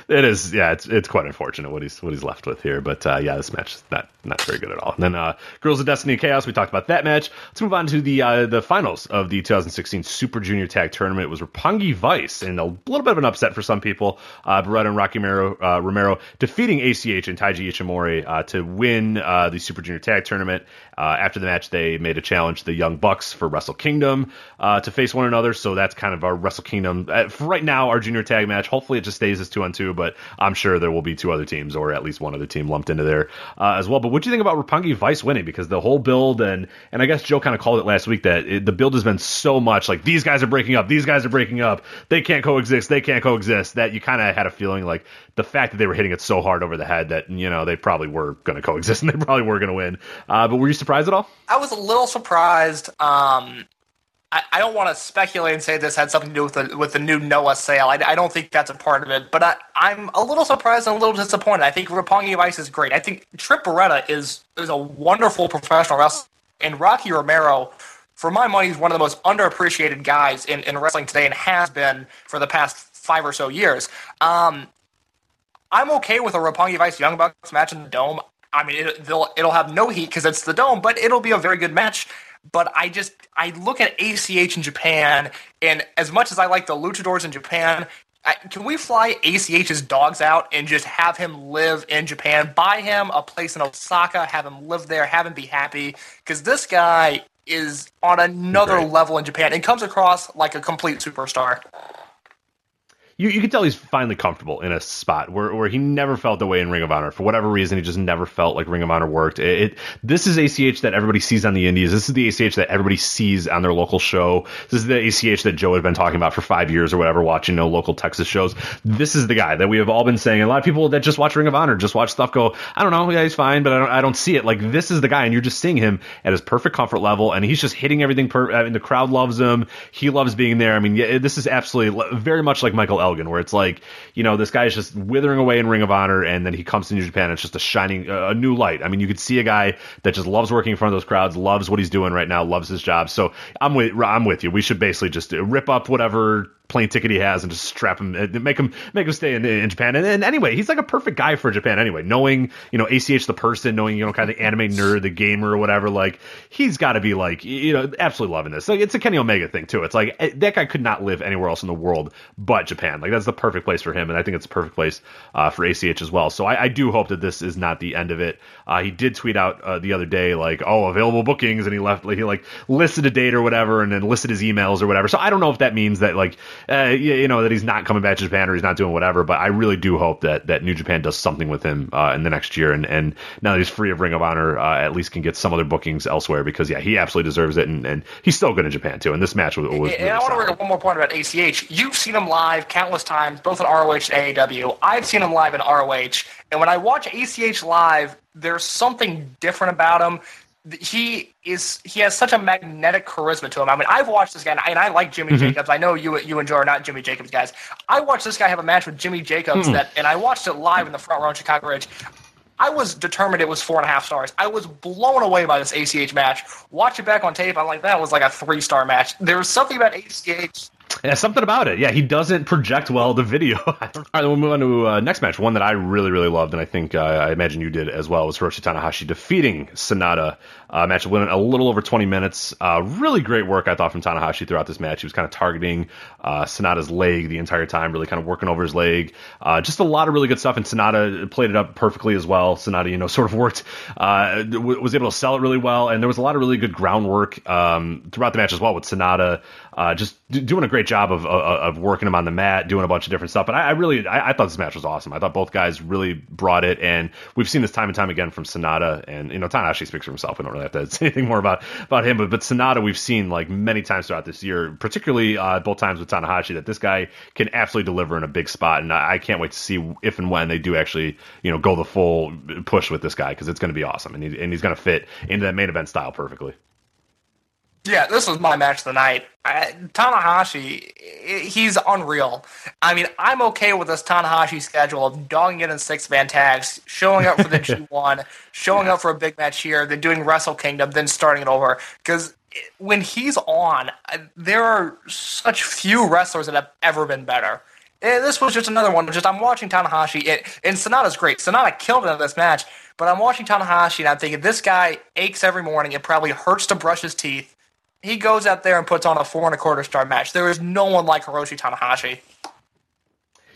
It is, yeah, it's it's quite unfortunate what he's what he's left with here, but uh, yeah, this match is not not very good at all. And then uh, Guerrillas of Destiny Chaos, we talked about that match. Let's move on to the uh, the finals of the 2016 Super Junior Tag Tournament. It was Roppongi Vice, and a little bit of an upset for some people. Uh, Beretta and Rocky Romero, uh, Romero defeating ACH and Taiji Ishimori uh, to win uh, the Super Junior Tag Tournament. After the match, they made a challenge to the Young Bucks for Wrestle Kingdom to face one another. So that's kind of our Wrestle Kingdom. For right now, our junior tag match. Hopefully, it just stays as two on two. but I'm sure there will be two other teams or at least one other team lumped into there uh, as well. But what do you think about Roppongi Vice winning? Because the whole build and and I guess Joe kind of called it last week that it, the build has been so much like these guys are breaking up, these guys are breaking up, they can't coexist, they can't coexist. That you kind of had a feeling like the fact that they were hitting it so hard over the head that you know they probably were going to coexist [LAUGHS] and they probably were going to win. Uh, but were you surprised at all? I was a little surprised. Um, I, don't want to speculate and say this had something to do with the with the new Noah sale. I, I don't think that's a part of it, but I, I'm a little surprised and a little disappointed. I think Roppongi Vice is great. I think Trip Beretta is is a wonderful professional wrestler, and Rocky Romero for my money, is one of the most underappreciated guys in, in wrestling today and has been for the past five or so years. Um, I'm okay with a Roppongi Vice Young Bucks match in the Dome. I mean, it, will it'll have no heat because it's the Dome, but it'll be a very good match. But I just I look at ACH in Japan, and as much as I like the Luchadors in Japan, I, can we fly ACH's dogs out and just have him live in Japan? Buy him a place in Osaka, have him live there, have him be happy. Because this guy is on another level in Japan and comes across like a complete superstar you, you can tell he's finally comfortable in a spot where, where he never felt the way in Ring of Honor. For whatever reason, he just never felt like Ring of Honor worked. It, it, this is ACH that everybody sees on the indies. This is the ACH that everybody sees on their local show. This is the ACH that Joe had been talking about for five years or whatever, watching no local Texas shows. This is the guy that we have all been saying. A lot of people that just watch Ring of Honor just watch stuff go, I don't know, yeah, he's fine, but I don't, I don't see it. Like this is the guy, and you're just seeing him at his perfect comfort level, and he's just hitting everything. Per, I mean, the crowd loves him. He loves being there. I mean, yeah, this is absolutely very much like Michael Elgin, where it's like you know, this guy is just withering away in Ring of Honor, and then he comes to New Japan. And it's just a shining, a new light. I mean, you could see a guy that just loves working in front of those crowds, loves what he's doing right now, loves his job. So I'm with, I'm with you. We should basically just rip up whatever plane ticket he has and just strap him, uh, make him make him stay in, in Japan. And, and, anyway, he's like a perfect guy for Japan anyway. Knowing you know ACH the person, knowing you know kind of the anime [LAUGHS] nerd, the gamer or whatever, like he's got to be like you know absolutely loving this. Like it's a Kenny Omega thing too. It's like eh, that guy could not live anywhere else in the world but Japan. Like that's the perfect place for him, and I think it's a perfect place uh, for ACH as well. So I, I, do hope that this is not the end of it. Uh, he did tweet out uh, the other day like oh available bookings, and he left like he like listed a date or whatever, and then listed his emails or whatever. So I don't know if that means that like uh, you know that he's not coming back to Japan or he's not doing whatever. But I really do hope that that New Japan does something with him uh, in the next year, and and now that he's free of Ring of Honor, uh, at least can get some other bookings elsewhere because yeah, he absolutely deserves it, and, and he's still good in Japan too. And this match was. was and really I want to bring up one more point about ACH. You've seen him live countless times, both in ROH and AEW. I've seen him live in ROH, and when I watch ACH live, there's something different about him he is he has such a magnetic charisma to him. I mean, I've watched this guy, and I, and I like Jimmy mm-hmm. Jacobs. I know you you and Joe are not Jimmy Jacobs guys. I watched this guy have a match with Jimmy Jacobs mm-hmm. that, and I watched it live in the front row in Chicago Ridge. I was determined it was four and a half stars. I was blown away by this ACH match. Watch it back on tape. I'm like, that was like a three star match. There was something about ACH yeah, something about it. Yeah, he doesn't project well the video. [LAUGHS] All right, we'll move on to uh, next match. One that I really, really loved, and I think uh, I imagine you did as well, was Hiroshi Tanahashi defeating Sanada. Uh, match went a little over 20 minutes. Uh, really great work, I thought, from Tanahashi throughout this match. He was kind of targeting uh, Sanada's leg the entire time, really kind of working over his leg. Uh, just a lot of really good stuff, and Sanada played it up perfectly as well. Sanada, you know, [LAUGHS] sort of worked, uh, w- was able to sell it really well, and there was a lot of really good groundwork um, throughout the match as well with Sanada uh, just d- doing a great job of, of, of working him on the mat, doing a bunch of different stuff. But I, I really, I, I, thought this match was awesome. I thought both guys really brought it, and we've seen this time and time again from Sanada, And you know, Tanahashi speaks for himself. We don't really have to [LAUGHS] say anything more about about him. But but Sanada, we've seen like many times throughout this year, particularly uh, both times with Tanahashi, that this guy can absolutely deliver in a big spot. And I, I can't wait to see if and when they do actually, you know, go the full push with this guy because it's going to be awesome, and, he, and he's going to fit into that main event style perfectly. Yeah, this was my match of the night. I, Tanahashi, he's unreal. I mean, I'm okay with this Tanahashi schedule of dogging it in six man tags, showing up for the [LAUGHS] G1, showing up for a big match here, then doing Wrestle Kingdom, then starting it over. Because when he's on, there are such few wrestlers that have ever been better. And this was just another one. Just I'm watching Tanahashi, and, and Sanada's great. Sanada killed it in this match, but I'm watching Tanahashi, and I'm thinking this guy aches every morning. It probably hurts to brush his teeth he goes out there and puts on a four and a quarter star match. There is no one like Hiroshi Tanahashi.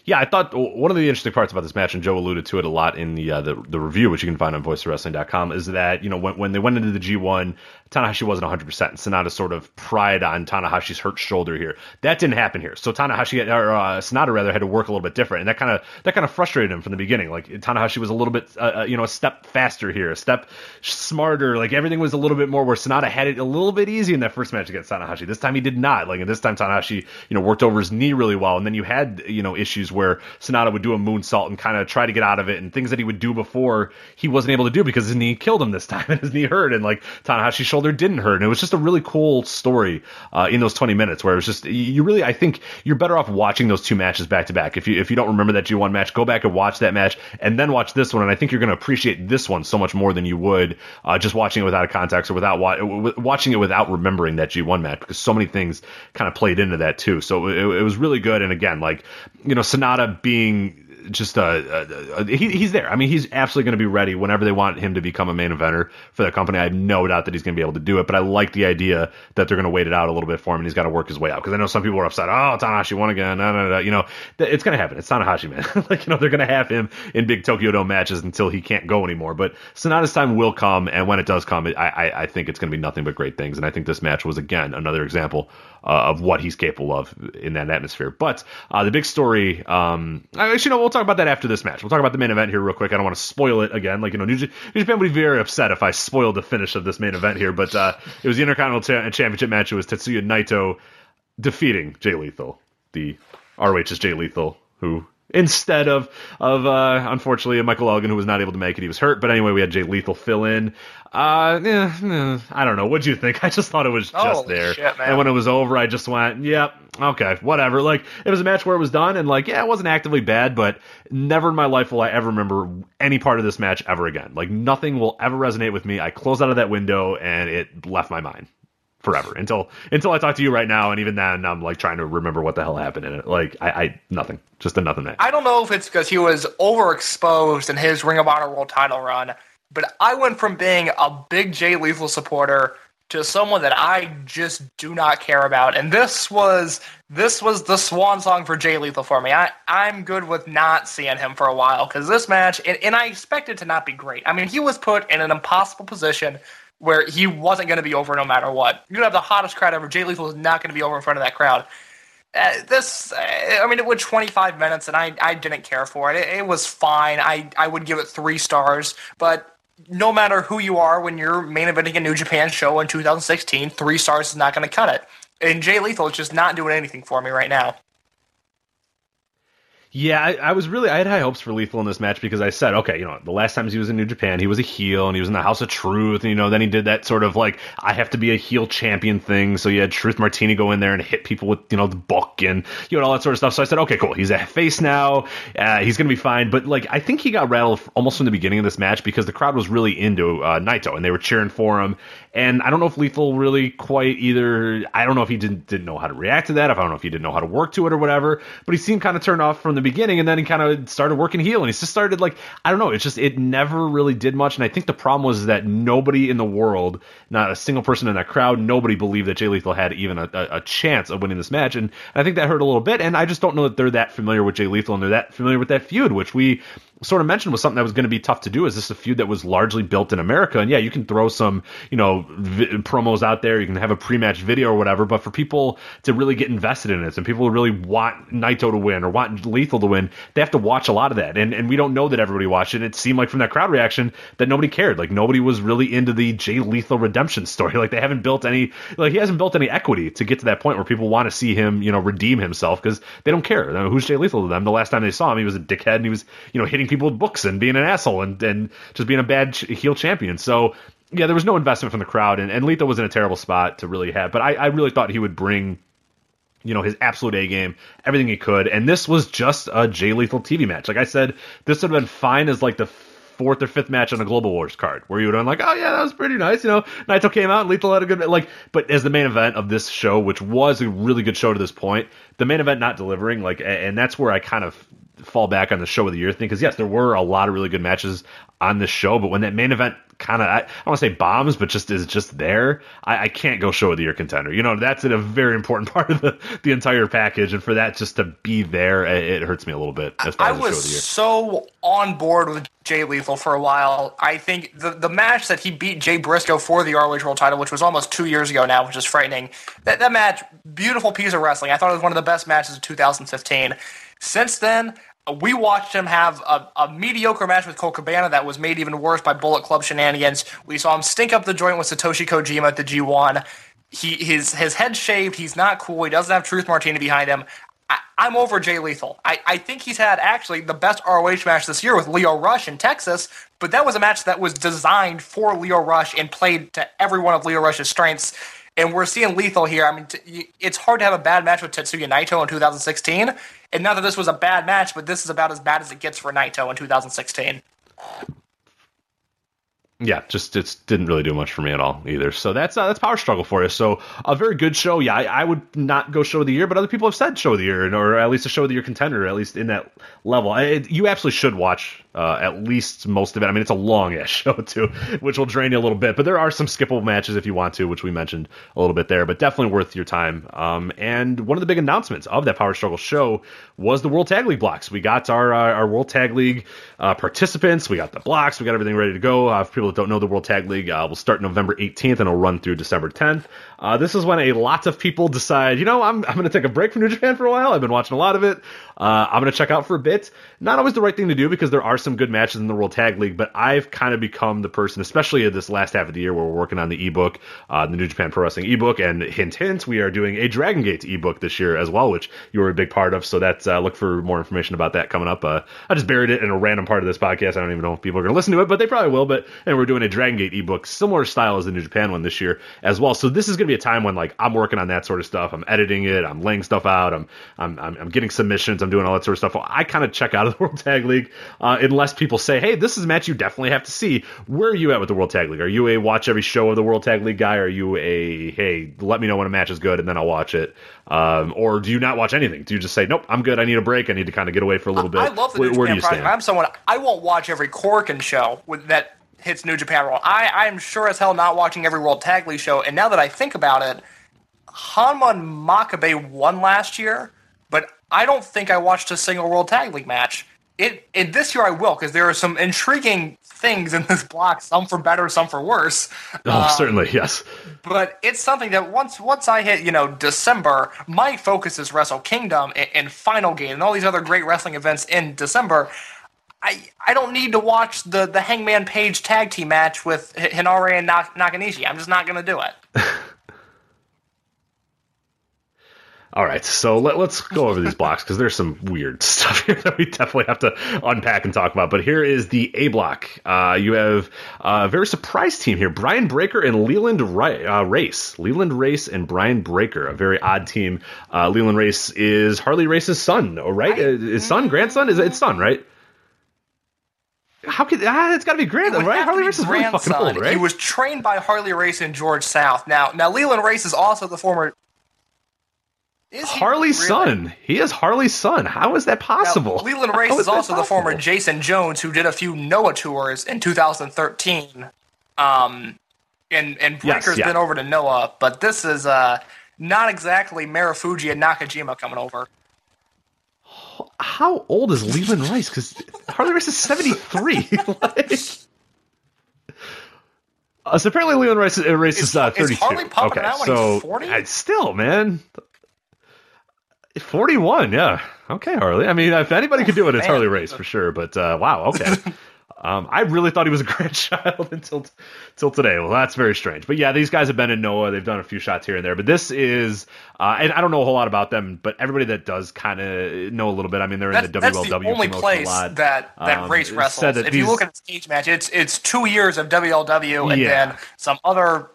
Yeah, I thought one of the interesting parts about this match, and Joe alluded to it a lot in the uh, the, the review, which you can find on voicewrestling.com, is that you know when, when they went into the G1, Tanahashi wasn't 100. percent Sanada sort of pried on Tanahashi's hurt shoulder here. That didn't happen here. So Tanahashi or uh, Sanada rather had to work a little bit different, and that kind of that kind of frustrated him from the beginning. Like Tanahashi was a little bit uh, uh, you know a step faster here, a step smarter. Like everything was a little bit more where Sanada had it a little bit easy in that first match against Tanahashi. This time he did not. Like and this time Tanahashi you know worked over his knee really well, and then you had you know issues where Sanada would do a moonsault and kind of try to get out of it, and things that he would do before he wasn't able to do because his knee killed him this time, [LAUGHS] and his knee hurt, and like Tanahashi's shoulder didn't hurt, and it was just a really cool story uh, in those 20 minutes where it was just you really I think you're better off watching those two matches back to back. If you if you don't remember that G1 match, go back and watch that match, and then watch this one, and I think you're going to appreciate this one so much more than you would uh, just watching it without a context or without wa- watching it without remembering that G1 match because so many things kind of played into that too. So it, it was really good, and again, like you know, Sanada being just uh, uh, he, he's there. I mean, he's absolutely going to be ready whenever they want him to become a main eventer for the company. I have no doubt that he's going to be able to do it. But I like the idea that they're going to wait it out a little bit for him, and he's got to work his way out. Because I know some people are upset. Oh, Tanahashi won again. No, no, no. You know, it's going to happen. It's Tanahashi, man. [LAUGHS] like you know, they're going to have him in big Tokyo Dome matches until he can't go anymore. But Sanada's time will come, and when it does come, I, I, I think it's going to be nothing but great things. And I think this match was again another example uh, of what he's capable of in that atmosphere. But uh, the big story, um, actually, we'll talk about that after this match. We'll talk about the main event here real quick. I don't want to spoil it again. Like you know, New, Japan would be very upset if I spoiled the finish of this main event here. But uh, it was the Intercontinental Championship match. It was Tetsuya Naito defeating Jay Lethal, the ROH's Jay Lethal, who instead of of uh, unfortunately Michael Elgin who was not able to make it. He was hurt, but anyway, we had Jay Lethal fill in. Uh, eh, I don't know. What'd you think? [LAUGHS] I just thought it was just Holy there, shit, and when it was over, I just went, "Yep, okay, whatever." Like it was a match where it was done, and like, yeah, it wasn't actively bad, but never in my life will I ever remember any part of this match ever again. Like nothing will ever resonate with me. I closed out of that window, and it left my mind forever until until I talk to you right now, and even then, I'm like trying to remember what the hell happened in it. Like I, I nothing, just a nothing match. I don't know if it's because he was overexposed in his Ring of Honor World Title run, but I went from being a big Jay Lethal supporter to someone that I just do not care about, and this was this was the swan song for Jay Lethal for me. I I'm good with not seeing him for a while because this match, and, and I expect it to not be great. I mean, he was put in an impossible position where he wasn't going to be over no matter what. You could have the hottest crowd ever. Jay Lethal is not going to be over in front of that crowd. Uh, this, uh, I mean, it went 25 minutes, and I, I didn't care for it. it. It was fine. I, I would give it three stars, but no matter who you are, when you're main eventing a New Japan show in 2016, three stars is not going to cut it. And Jay Lethal is just not doing anything for me right now. Yeah, I, I, was really I had high hopes for Lethal in this match because I said, okay, you know, the last times he was in New Japan, he was a heel and he was in the House of Truth, and you know, then he did that sort of like I have to be a heel champion thing. So you had Truth Martini go in there and hit people with you know the book and you know all that sort of stuff. So I said, okay, cool, he's a face now, uh, he's gonna be fine. But like I think he got rattled almost from the beginning of this match because the crowd was really into uh, Naito and they were cheering for him. And I don't know if Lethal really quite either. I don't know if he didn't didn't know how to react to that. If I don't know if he didn't know how to work to it or whatever. But he seemed kind of turned off from the beginning, and then he kind of started working heel, and he just started like I don't know. It's just it never really did much. And I think the problem was that nobody in the world, not a single person in that crowd, nobody believed that Jay Lethal had even a, a, a chance of winning this match. And I think that hurt a little bit. And I just don't know that they're that familiar with Jay Lethal and they're that familiar with that feud, which we sort of mentioned was something that was going to be tough to do. Is this a feud that was largely built in America? And yeah, you can throw some, you know, vi- promos out there. You can have a pre-match video or whatever. But for people to really get invested in it, and people who really want Naito to win or want Lethal to win, they have to watch a lot of that. And and we don't know that everybody watched it. It seemed like from that crowd reaction that nobody cared. Like nobody was really into the Jay Lethal redemption story. [LAUGHS] Like they haven't built any, like he hasn't built any equity to get to that point where people want to see him, you know, redeem himself because they don't care. Mean, who's Jay Lethal to them? The last time they saw him, he was a dickhead and he was, you know, hitting people with books and being an asshole and, and just being a bad heel champion. So yeah, there was no investment from the crowd, and, and Lethal was in a terrible spot to really have. But I, I really thought he would bring, you know, his absolute A game, everything he could. And this was just a Jay Lethal TV match. Like I said, this would have been fine as like the fourth or fifth match on a Global Wars card, where you would have been like, oh yeah, that was pretty nice. You know, Naito came out, and Lethal had a good like. But as the main event of this show, which was a really good show to this point, the main event not delivering, like, and that's where I kind of fall back on the show of the year thing because yes, there were a lot of really good matches on this show, but when that main event kind of I, I don't want to say bombs, but just is just there, I, I, can't go show of the year contender. You know, that's a very important [LAUGHS] part of the, the entire package, and for that just to be there, it, it hurts me a little bit. As far I as was so on board with Jay Lethal for a while. I think the the match that he beat Jay Briscoe for the ROH World Title, which was almost two years ago now, which is frightening. That that match, beautiful piece of wrestling. I thought it was one of the best matches of 2015. Since then, we watched him have a, a, mediocre match with Colt Cabana that was made even worse by Bullet Club shenanigans. We saw him stink up the joint with Satoshi Kojima at the G1. He his his head shaved. He's not cool. He doesn't have Truth Martini behind him. I, am over Jay Lethal. I, I think he's had actually the best ROH match this year with Lio Rush in Texas, but that was a match that was designed for Lio Rush and played to every one of Lio Rush's strengths. And we're seeing Lethal here. I mean, t- it's hard to have a bad match with Tetsuya Naito in 2016. And not that this was a bad match, but this is about as bad as it gets for Naito in 2016 yeah, just it didn't really do much for me at all either. So that's uh, that's power struggle for you. So a very good show. Yeah, I, I, would not go show of the year, but other people have said show of the year, or at least a show of the year contender, at least in that level. I, you absolutely should watch uh, at least most of it. I mean, it's a long ass [LAUGHS] show too, which will drain you a little bit. But there are some skippable matches if you want to, which we mentioned a little bit there. But definitely worth your time. Um, and one of the big announcements of that Power Struggle show was the World Tag League blocks. We got our uh, our World Tag League uh, participants. We got the blocks. We got everything ready to go. Uh, for people that don't know, the World Tag League uh, will start November 18th and it'll run through December 10th. Uh, this is when a lot of people decide, you know, I'm I'm going to take a break from New Japan for a while. I've been watching a lot of it. Uh, I'm going to check out for a bit. Not always the right thing to do because there are some good matches in the World Tag League, but I've kind of become the person, especially in this last half of the year where we're working on the ebook, uh, the New Japan Pro Wrestling ebook, and hint, hint, we are doing a Dragon Gate ebook this year as well, which you were a big part of. So that's uh, look for more information about that coming up. Uh, I just buried it in a random part of this podcast. I don't even know if people are going to listen to it, but they probably will. But and we're doing a Dragon Gate ebook, similar style as the New Japan one this year as well. So this is going to be a time when like I'm working on that sort of stuff. I'm editing it. I'm laying stuff out. I'm I'm I'm, I'm getting submissions. I'm doing all that sort of stuff. I kind of check out of the [LAUGHS] World Tag League uh, unless people say, "Hey, this is a match you definitely have to see." Where are you at with the World Tag League? Are you a watch every show of the World Tag League guy? Are you a hey, let me know when a match is good and then I'll watch it? Um, or do you not watch anything? Do you just say, "Nope, I'm good. I need a break. I need to kind of get away for a little bit." I love the New Japan project. I'm someone I won't watch every Korakuen show with that hits New Japan World. I I'm sure as hell not watching every World Tag League show. And now that I think about it, Honma and Makabe won last year, but I don't think I watched a single World Tag League match. It, this year I will because there are some intriguing things in this block, some for better, some for worse. Oh, um, certainly, yes. But it's something that once once I hit you know December, my focus is Wrestle Kingdom and, and Final Gate and all these other great wrestling events in December. I, I don't need to watch the, the Hangman Page tag team match with Henare and Nakanishi. I'm just not going to do it. [LAUGHS] All right, so let, us go over these blocks because there's some weird [LAUGHS] stuff here that we definitely have to unpack and talk about. But here is the A block. Uh, you have a very surprised team here: Brian Breaker and Leland uh, Race. Leland Race and Brian Breaker, a very odd team. Uh, Leland Race is Harley Race's son, right? Uh, his son, grandson? Is it son, right? How could ah, it's got to be grandson, right? Harley Race is really fucking old, right? He was trained by Harley Race and George South. Now, now Leland Race is also the former is Harley's really? son. He is Harley's son. How is that possible? Now, Leland Race is, is also the former Jason Jones who did a few Noah tours in 2013. Um, and and Breaker's yes, yeah. been over to Noah, but this is uh not exactly Marufuji and Nakajima coming over. How old is Leland Rice? Because Harley Race is 73. [LAUGHS] like, uh, so apparently Leland Rice, uh, Race is, is uh, 32. Is okay, so uh, still, man, 41, yeah. Okay, Harley. I mean, if anybody could do it, it's Harley Race for sure. But uh, wow, okay. [LAUGHS] um, I really thought he was a [LAUGHS] grandchild until until today. Well, that's very strange. But yeah, these guys have been in Noah. They've done a few shots here and there. But this is, uh, and I don't know a whole lot about them, but everybody that does kind of know a little bit. I mean, they're that's, in the WLW. That's the only place that that um, race wrestles. That if these, you look at the stage match, it's it's two years of WLW and yeah. then some other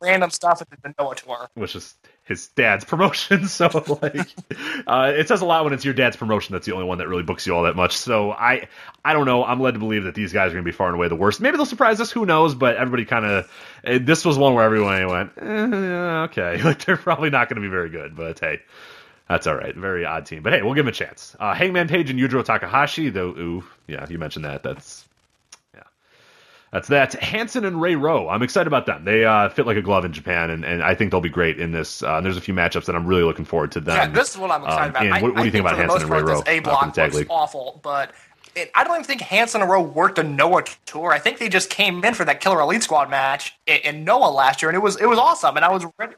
random stuff at the Noah tour, which is his dad's promotion. [LAUGHS] So like, uh, it says a lot when it's your dad's promotion. That's the only one that really books you all that much. So I, I don't know. I'm led to believe that these guys are going to be far and away the worst. Maybe they'll surprise us. Who knows? But everybody kind of, eh, this was one where everyone went, eh, okay, [LAUGHS] like they're probably not going to be very good. But hey. That's all right. Very odd team, but hey, we'll give them a chance. Uh, Hangman Page and Yujiro Takahashi, though. Ooh, yeah, you mentioned that. That's that's that. Hanson and Ray Rowe. I'm excited about them. They uh, fit like a glove in Japan, and, and I think they'll be great in this. Uh, there's a few matchups that I'm really looking forward to them. Yeah, this is what I'm excited um, about. and I, what, what do you think about Hanson and Ray Rowe? A uh, block the tag was awful, but it, I don't even think Hanson and Rowe worked a Noah tour. I think they just came in for that Killer Elite Squad match in, in Noah last year, and it was it was awesome. And I was ready.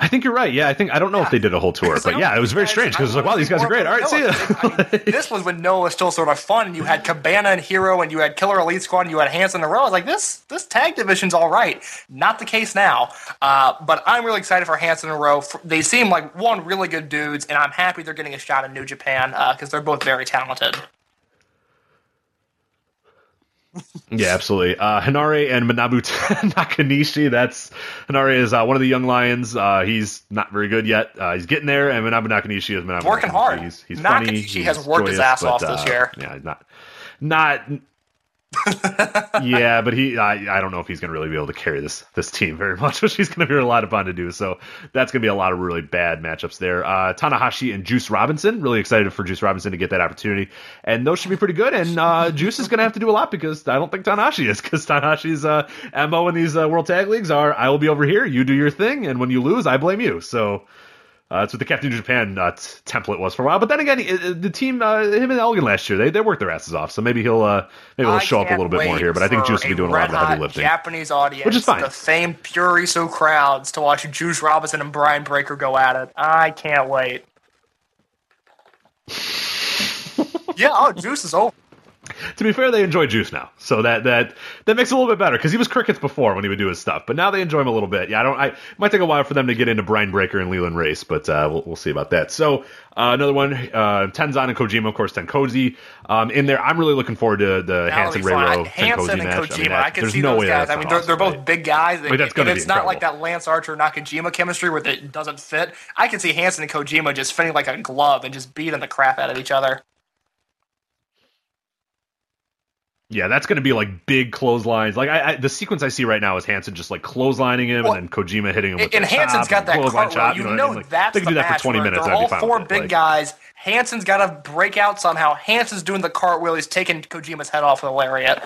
I think you're right. Yeah, I think I don't know if they did a whole tour, but yeah, it was very strange because I like, wow, these guys are great. All right, see ya. I mean, this was when Noah was still sort of fun, and you had Cabana and Hero, and you had Killer Elite Squad, and you had Hanson and Rowe. I was like, this this tag division's all right. Not the case now, uh, but I'm really excited for Hanson and Rowe. They seem like one really good dudes, and I'm happy they're getting a shot in New Japan because they're both very talented. Yeah, absolutely. Uh, Henare and Manabu [LAUGHS] Nakanishi. That's Henare is uh, one of the young lions. Uh, he's not very good yet. Uh, he's getting there, and Manabu Nakanishi is Manabu Working Nakanishi. hard. He's, he's Nakanishi funny. has he's worked his ass but, off this uh, year. Yeah, he's not not. [LAUGHS] yeah, but he I, I don't know if he's going to really be able to carry this this team very [LAUGHS] much, which he's going to be relied upon to do. So that's going to be a lot of really bad matchups there. Uh, Tanahashi and Juice Robinson. Really excited for Juice Robinson to get that opportunity, and those should be pretty good. And uh, Juice is going to have to do a lot because I don't think Tanahashi is because Tanahashi's uh, mo in these uh, World Tag Leagues are I will be over here, you do your thing, and when you lose, I blame you. So. Uh, that's what the Captain Japan uh, t- template was for a while. But then again, it, the team, uh, him and Elgin last year, they, they worked their asses off. So maybe he'll uh, maybe he'll I show up a little bit more here. But I think Juice will be doing a lot of the heavy lifting. Japanese audience, Which is fine. The famed Puriso crowds to watch Juice Robinson and Brian Breaker go at it. I can't wait. [LAUGHS] yeah, oh, Juice is over. To be fair, they enjoy Juice now, so that that that makes it a little bit better because he was crickets before when he would do his stuff, but now they enjoy him a little bit. Yeah, I don't. I it might take a while for them to get into Brian Breaker and Leland Race, but uh, we'll, we'll see about that. So uh, another one, uh, Tenzan and Kojima, of course, TenCozy um, in there. I'm really looking forward to the Hanson Ray fun. Rowe Hanson and match. Kojima, I, mean, I, can see no those way guys. I mean, they're, they're both right? big guys. Like, that's gonna it's not like that Lance Archer Nakajima chemistry where it doesn't fit, I can see Hanson and Kojima just fitting like a glove and just beating the crap out of each other. Yeah, that's going to be like big clotheslines. Like I, I, the sequence I see right now is Hanson just like clotheslining him Well, and then Kojima hitting him with And the Hanson's got and that clothesline chop. You know, know I mean? Like, that's they the do that for 20 minutes. They're all four big Like, guys. Hanson's got to break out somehow. Hanson's doing the cartwheel. He's taking Kojima's head off with a lariat.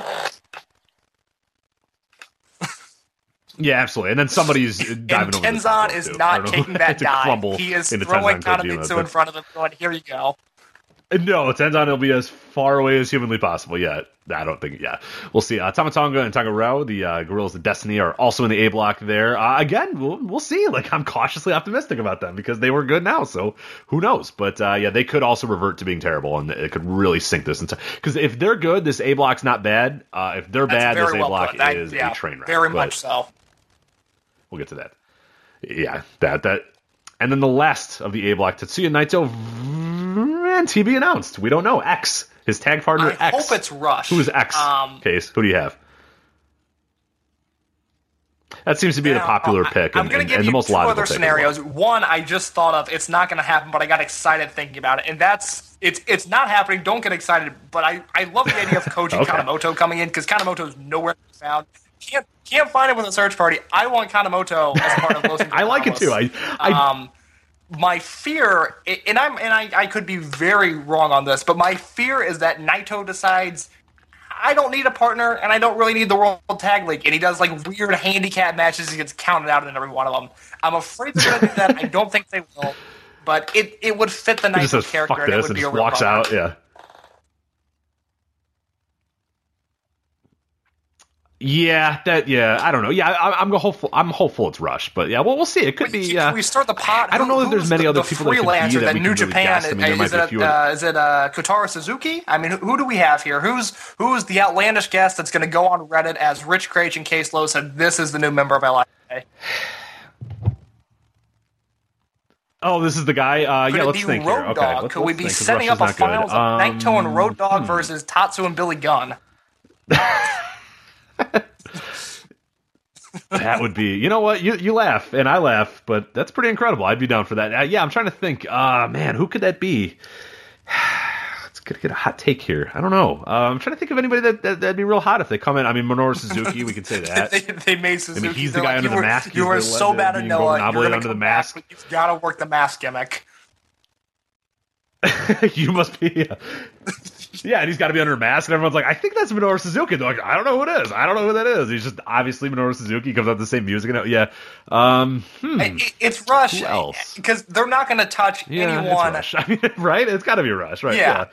Yeah, absolutely. And then somebody's [LAUGHS] And diving over. the top Tenzan is too. Not taking that [LAUGHS] dive. He is throwing Kojima, in front of him, going, "Here you go." No, Tenzan will be as far away as humanly possible. Yeah, I don't think. Yeah, we'll see. Uh, Tama Tonga and Tanga Roa, the uh, Guerrillas of Destiny, are also in the A block there. Uh, again, we'll, we'll see. Like I'm cautiously optimistic about them because they were good now. So who knows? But uh, yeah, they could also revert to being terrible, and it could really sink this into. Because if they're good, this A block's not bad. Uh, if they're That's bad, this A block. I- is yeah, a train wreck. Very But much so. We'll get to that. Yeah, that that. And then the last of the A block, Tetsuya Naito and TB announced. We don't know. X, his tag partner I X. hope it's Rush. Who is X? Um, Case. Who do you have? That seems to be the popular I- pick I'm and, and, to give and the most two logical other as well. scenarios. One, I just thought of. It's not going to happen, but I got excited thinking about it, and that's it's it's not happening. Don't get excited, but I I love the idea of Koji [LAUGHS] Okay. Kanemoto coming in because Kanemoto's nowhere to be found. Can't can't find him with a search party. I want Kanemoto as part of Los [LAUGHS] I like it too. I, I um, my fear, and I'm and I, I could be very wrong on this, but my fear is that Naito decides I don't need a partner, and I don't really need the World Tag League, and he does like weird handicap matches. He gets counted out in every one of them. I'm afraid they're gonna do that. I don't think they will, but it it would fit the Naito says character, fuck and it would and be a walks out. Yeah. Yeah, that. Yeah, I don't know. Yeah, I, I'm hopeful. I'm hopeful it's Rush, but yeah, well, we'll see. It could be. Can Uh, we start the pot? I don't know that there's many the, other the people that could be that that New really Japan guess. I mean, is, might is be a it uh, is it uh, Kotaro Suzuki? I mean, who, who do we have here? Who's who's the outlandish guest that's going to go on Reddit as Rich Kraetsch and Case Lowe said this is the new member of LIA? oh, this is the guy. Uh, Could yeah, let's be think Road here. Okay, let's, Could we be think, setting up a finals of Um, Naito and Road Dog versus Tatsu and Billy Gunn? [LAUGHS] That would be, you know what? You you laugh and I laugh, but that's pretty incredible. I'd be down for that. Uh, yeah, I'm trying to think. Uh man, who could that be? [SIGHS] it's gonna get a hot take here. I don't know. Uh, I'm trying to think of anybody that, that that'd be real hot if they come in. I mean, Minoru Suzuki, we could say [LAUGHS] that. they, they made Suzuki. he's the guy like, under the were, mask. You He's were the- so bad at Noah. You're under the come back, mask. You've got to work the mask gimmick. [LAUGHS] you must be. Uh, yeah, and he's got to be under a mask, and everyone's like, "I think that's Minoru Suzuki." They're like, "I don't know who it is. I don't know who that is." He's just obviously Minoru Suzuki. Comes out the same music, and yeah. Um, hmm. It- It's Rush Who else? because they're not going to touch Yeah, anyone. it's. [LAUGHS] I mean, right? It's got to be Rush, right? Yeah.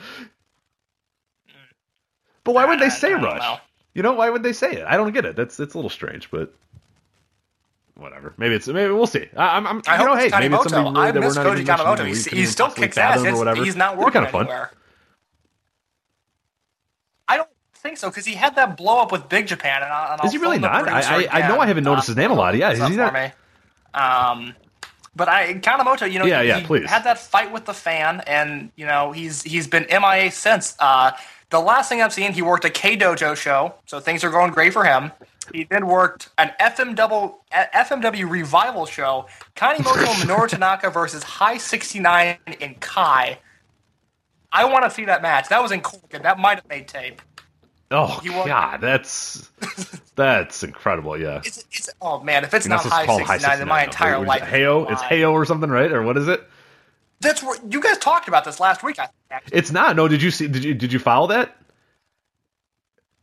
But why would they say Rush? know. You know, why would they say it? I don't get it. That's it's a little strange, but whatever. Maybe it's maybe we'll see. I, I'm, I'm I you hope know, hey, maybe it's Tanimoto. somebody really I that we're not Koji even mentioning Kanemoto. that we He's, he still kicks ass. or whatever. He's not working kinda fun. anywhere. I don't think so because he had that blow up with Big Japan. And, I- and Is he really not? I- I- I know. I haven't noticed his name a lot. Yeah, is he not- me. Um, but I Kanemoto, you know, Yeah, he, yeah, please. had that fight with the fan, and you know he's he's been MIA since. Uh, the last thing I've seen, he worked a K Dojo show, so things are going great for him. He then worked an FMW FMW revival show, Kanemoto [LAUGHS] Minoru Tanaka versus High 69 in Kai. I want to see that match. That was in Korakuen. That might have made tape. Oh God, that's [LAUGHS] that's incredible. Yeah. It's, it's, oh man, if it's not high 69, then my 69 entire What is life. it? is Heyo. It's. Heyo or something, right? Or what is it? That's what you guys talked about this last week. I think. It's not. No, did you see? Did you did you follow that?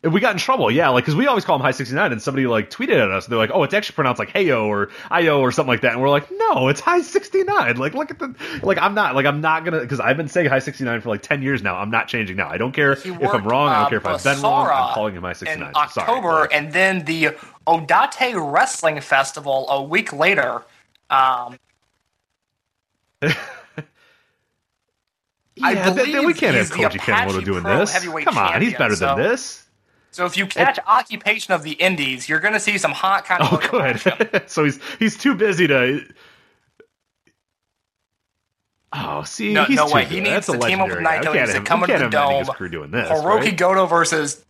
We got in trouble, yeah, like because we always call him High 69, and somebody like tweeted at us. They're like, "Oh, it's actually pronounced like Heyo or Io or something like that," and we're like, "No, it's High 69." Like, look at the like. I'm not like I'm not gonna because I've been saying High 69 for like 10 years now. I'm not changing now. I don't care if I'm wrong. I don't care if I've been wrong. I'm calling him High 69. in Sorry, October, but- and then the Odate Wrestling Festival a week later. Um, [LAUGHS] I yeah, th- th- we can't have Koji Kanemoto doing Pro this. Come on, he's better so- than this. So if you catch Occupation of the Indies, you're going to see some hot kind of. Oh, good. [LAUGHS] so he's he's too busy to. Oh, see, No, he's no way. good. He needs That's to team up with. Naito. He needs to come into the dome. Screw doing this. Hiroki right? Goto versus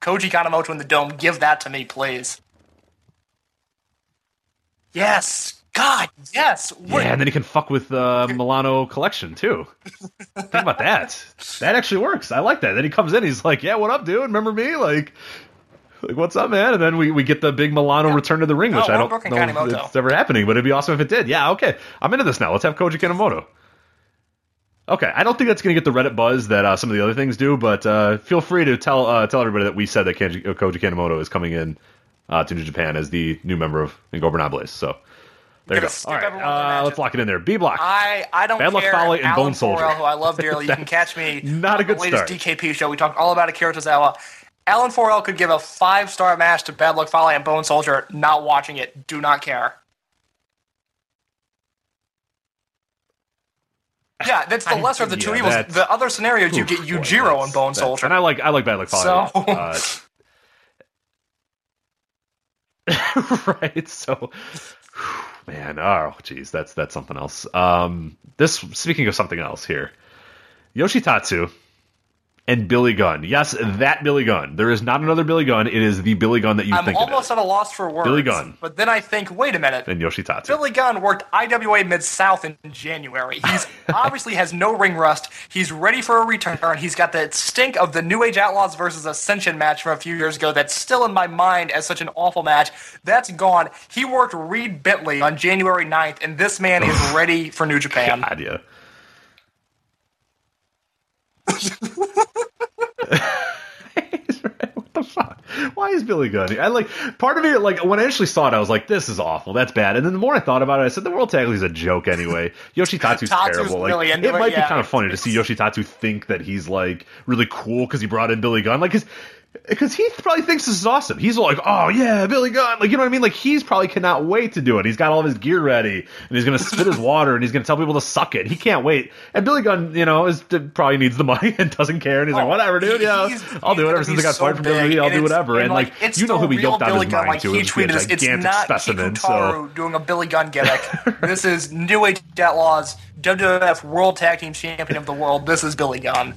Koji Kanemoto in the dome. Give that to me, please. Yes. God, yes. What- Yeah, and then he can fuck with uh, Milano Collection too. Think about that. That actually works. I like that. Then he comes in, he's like, "Yeah, what up, dude? Remember me? Like, like what's up, man?" And then we, we get the big Milano return to the ring, No, which I don't know if it's ever happening, but it'd be awesome if it did. Yeah, okay, I'm into this now. Let's have Koji Kanemoto. Okay, I don't think that's going to get the Reddit buzz that uh, some of the other things do, but uh, feel free to tell uh, tell everybody that we said that Kanji, uh, Koji Kanemoto is coming in uh, to New Japan as the new member of Ingobernables. So there you go. All right, everyone in the uh, let's lock it in there. B block. I, I don't Bad Luck care. Fale and Alan Bone Soldier. Forel, who I love dearly. [LAUGHS] You can catch me Not a on good the latest start. DKP show. We talked all about Akira Tozawa. Alan Forel could give a five star match to Bad Luck Fale and Bone Soldier. Not watching it. Do not care. [LAUGHS] Yeah, that's the lesser of the two yeah, evils. The other scenarios, you get Yujiro and Bone Soldier. and I like I like Bad Luck Fale. So- Uh, [LAUGHS] right. So, man, oh, geez, that's that's something else. Um, this speaking of something else here, Yoshitatsu and Billy Gunn. Yes, that Billy Gunn. There is not another Billy Gunn. It is the Billy Gunn that you think. I'm think it almost at a loss for words. Billy Gunn. But then I think, wait a minute. And Yoshitatsu. Billy Gunn worked IWA Mid South in January. He's [LAUGHS] obviously has no ring rust. He's ready for a return. He's got the stink of the New Age Outlaws versus Ascension match from a few years ago. That's still in my mind as such an awful match. That's gone. He worked Reed Bentley on January 9th, and this man is ready for New Japan. God, yeah. [LAUGHS] what the fuck? Why is Billy Gunn? I like part of it. Like when I initially saw it, I was like, "This is awful. That's bad." And then the more I thought about it, I said, "The World Tag League is a joke anyway." [LAUGHS] Yoshitatsu's Tatsu's terrible. Like really it it, might be kind of funny to see Yoshitatsu think that he's like really cool because he brought in Billy Gunn. Like, cause because he probably thinks this is awesome. He's like, oh yeah, Billy Gunn. Like, you know what I mean? Like, he's probably cannot wait to do it. He's got all of his gear ready, and he's gonna spit his [LAUGHS] water, and he's gonna tell people to suck it. He can't wait. And Billy Gunn, you know, is probably needs the money [LAUGHS] and doesn't care, and he's like, Oh, whatever, dude. Yeah, I'll do whatever. since I got so fired from WWE, I'll do whatever. And, like, it's you know who he doped out Billy his Gunn. mind Like to. he tweeted this. It's gigantic not specimen. So doing a Billy Gunn gimmick. this is New Age Outlaws, WWF World Tag Team Champion of the World. This is Billy Gunn.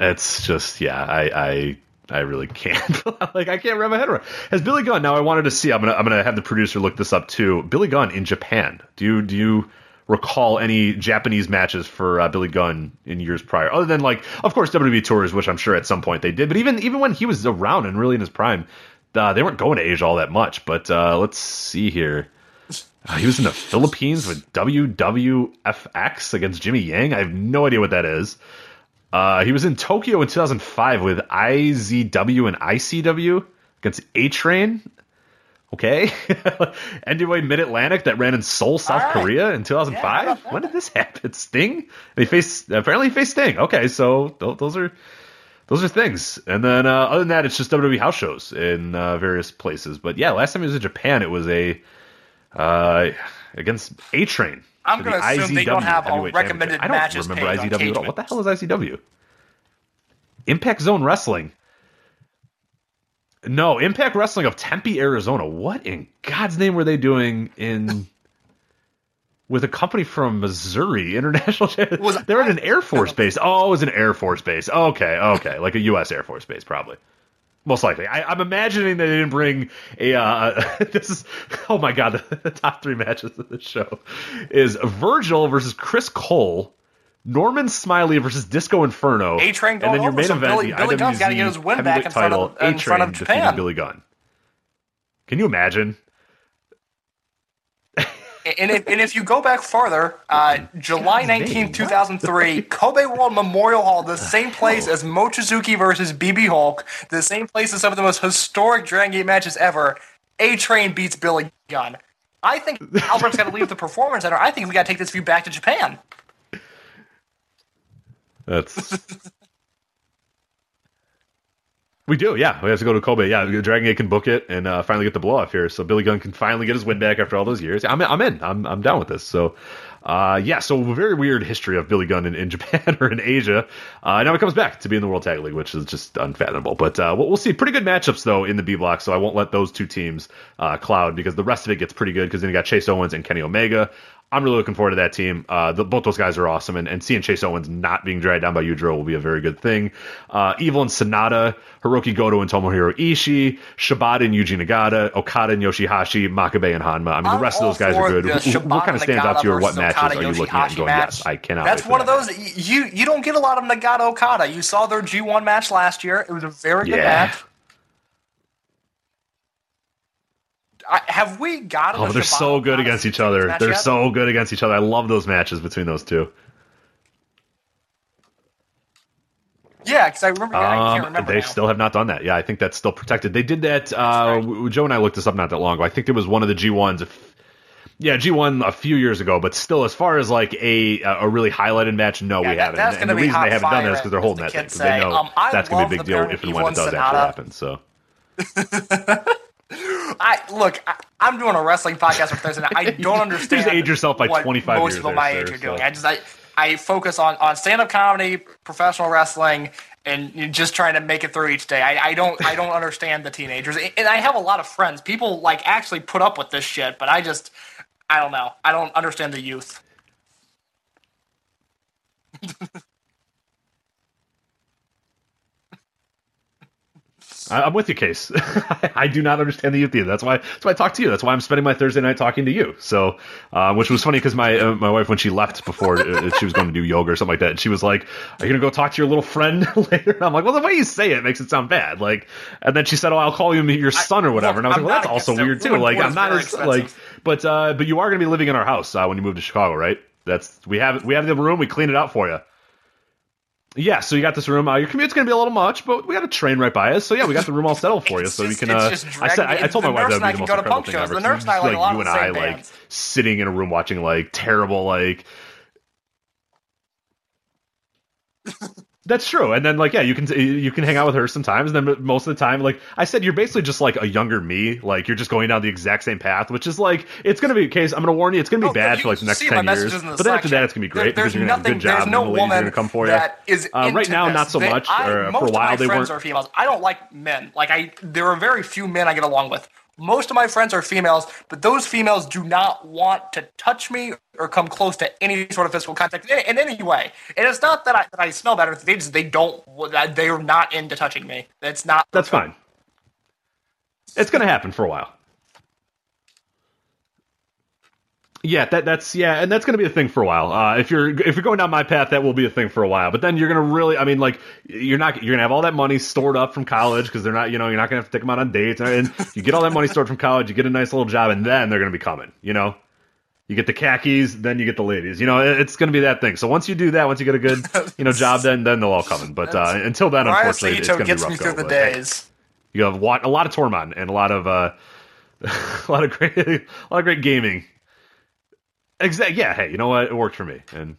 It's just, yeah, I, I, I really can't. [LAUGHS] like, I can't wrap my head around. Has Billy Gunn? Now, I wanted to see. I'm gonna, I'm gonna have the producer look this up too. Billy Gunn in Japan. Do you, do you recall any Japanese matches for uh, Billy Gunn in years prior? Other than like, of course, WWE tours, which I'm sure at some point they did. But even, even when he was around and really in his prime, uh, they weren't going to Asia all that much. But uh, let's see here. Uh, he was in the Philippines with WWFX against Jimmy Yang. I have no idea what that is. Uh, he was in Tokyo in 2005 with IZW and ICW against [LAUGHS] A Train. Okay. NWA Mid Atlantic that ran in Seoul, South right. Korea in 2005. when did this happen? [LAUGHS] Sting? He faced apparently he faced Sting. Okay, so th- those are those are things. And then uh, other than that, it's just WWE house shows in uh, various places. But yeah, last time he was in Japan, it was a uh, against A Train. I'm gonna assume they don't have all recommended championship. I don't matches remember IZW at all. What the hell is ICW? Impact Zone Wrestling. No, Impact Wrestling of Tempe, Arizona. What in God's name were they doing in with a company from Missouri [LAUGHS] International? Was They're at an Air Force base. Oh, it was an Air Force base. Okay, okay, like a U.S. Air Force base, probably. Most likely. I, I'm imagining that they didn't bring a. Uh, [LAUGHS] this is. Oh my god, the, [LAUGHS] the top three matches of the show is Virgil versus Chris Cole, Norman Smiley versus Disco Inferno, A-Train and then your main event, Billy- the Billy Gunn's IWZ gotta get his win back in front title, of- in front of Japan. Billy Gunn. Can you imagine? And if, and if you go back farther, uh, July God's 19, 2003, Kobe World Memorial Hall, the same place as Mochizuki versus BB Hulk, the same place as some of the most historic Dragon Gate matches ever. A Train beats Billy Gunn. I think [LAUGHS] Albert's got to leave the Performance Center. I think we got to take this feud back to Japan. That's. [LAUGHS] we do, yeah. We have to go to Kobe. Yeah, Dragon Gate can book it and uh, finally get the blow off here. So Billy Gunn can finally get his win back after all those years. I'm, I'm in. I'm, I'm down with this. So, uh, yeah. So a very weird history of Billy Gunn in, in [LAUGHS] Japan or in Asia. Uh, now he comes back to be in the World Tag League, which is just unfathomable. But uh, we'll, we'll see. Pretty good matchups though in the B block. So I won't let those two teams uh, cloud because the rest of it gets pretty good because then you got Chase Owens and Kenny Omega. I'm really looking forward to that team. Uh, the, both those guys are awesome, and, and seeing Chase Owens not being dragged down by Udro will be a very good thing. Uh, Evil and Sanada, Hiroki Goto and Tomohiro Ishii, Shibata and Yuji Nagata, Okada and Yoshihashi, Makabe and Honma. I mean, the rest of those guys are good. who- what kind of stands out to you, or what matches versus are you looking at and going, match. yes, I cannot That's one of that those you you don't get a lot of Nagata Okada. You saw their G1 match last year. It was a very good Yeah. match. I, have we got? Oh, they're so good against each other. They're so good against each other. I love those matches between those two. Yeah, because I remember. I can't Um, remember they now. still have not done that. Yeah, I think that's still protected. They did that. Uh, w- Joe and I looked this up not that long ago. I think it was one of the G1s. Yeah, G1 a few years ago, but still, as far as like a a really highlighted match, no, Yeah, we that- haven't. that's And, and the reason they haven't done that is because they're holding that thing. 'cause they know Um, that's gonna be a big deal if and when it does Sonata. actually happen. So [LAUGHS] I look. I, I'm doing a wrestling podcast for Thursday. night. I [LAUGHS] don't understand. just age yourself by 25 most years people there, my sir, age are doing. so. I just I, I focus on on stand up comedy, professional wrestling, and just trying to make it through each day. I, I don't I don't understand the teenagers, and I have a lot of friends. People like actually put up with this shit, but I just I don't know. I don't understand the youth. [LAUGHS] I, I'm with you, Case. [LAUGHS] I do not understand the youth either. That's why. That's why I talk to you. That's why I'm spending my Thursday night talking to you. So, uh, which was funny because my uh, my wife when she left before uh, she was going to do yoga or something like that, and she was like, "Are you gonna go talk to your little friend [LAUGHS] later?" And I'm like, "Well, the way you say it makes it sound bad." Like, and then she said, "Oh, I'll call you your son or whatever." and I was I'm like, "Well, that's also weird too." Like, I'm not as like, but uh, but you are gonna be living in our house uh, when you move to Chicago, right? That's we have we have the room. We clean it out for you. Yeah, so you got this room. Uh, your commute's going to be a little much, but we got a train right by us. So yeah, we got the room all settled for you. So you just- can. Uh, I said, I, I told my wife that would be the most go to incredible punk thing shows. ever. The So nurse and I just, like a lot you and I same like sitting in a room watching like terrible like. That's true, and then like yeah, you can you can hang out with her sometimes. And then most of the time, like I said, you're basically just like a younger me. Like you're just going down the exact same path, which is like it's gonna be a case. I'm gonna warn you, it's gonna be No, bad for like the next ten years. the But after that, it's gonna be There- great because there's you're gonna have a good job. There's no the ladies are woman gonna come for you. that is Uh, right now, this. not so They- much. I, or, uh, most for a while, of my they friends weren't. are females. I don't like men. Like I, there are very few men I get along with. Most of my friends are females, but those females do not want to touch me or come close to any sort of physical contact in, in any way. And it's not that I, that I smell better. They just they don't. They are not into touching me. It's not. That's fine. It's gonna happen for a while. Yeah, that that's yeah, and that's gonna be a thing for a while. Uh, if you're if you're going down my path, that will be a thing for a while. But then you're gonna really, I mean, like you're not you're gonna have all that money stored up from college because they're not, you know, you're not gonna have to take them out on dates, and you get all that money stored from college, you get a nice little job, and then they're gonna be coming, you know. You get the khakis, then you get the ladies. You know, it's going to be that thing. So once you do that, once you get a good, [LAUGHS] you know, job, then then they'll all come in. But uh, until then, Mariah unfortunately, it's going to be rough me through go, the but, hey, days. you have wa- a lot of Tormund and a lot of uh, [LAUGHS] a lot of great, [LAUGHS] a lot of great gaming. Exactly. Yeah. Hey, you know what? It worked for me, and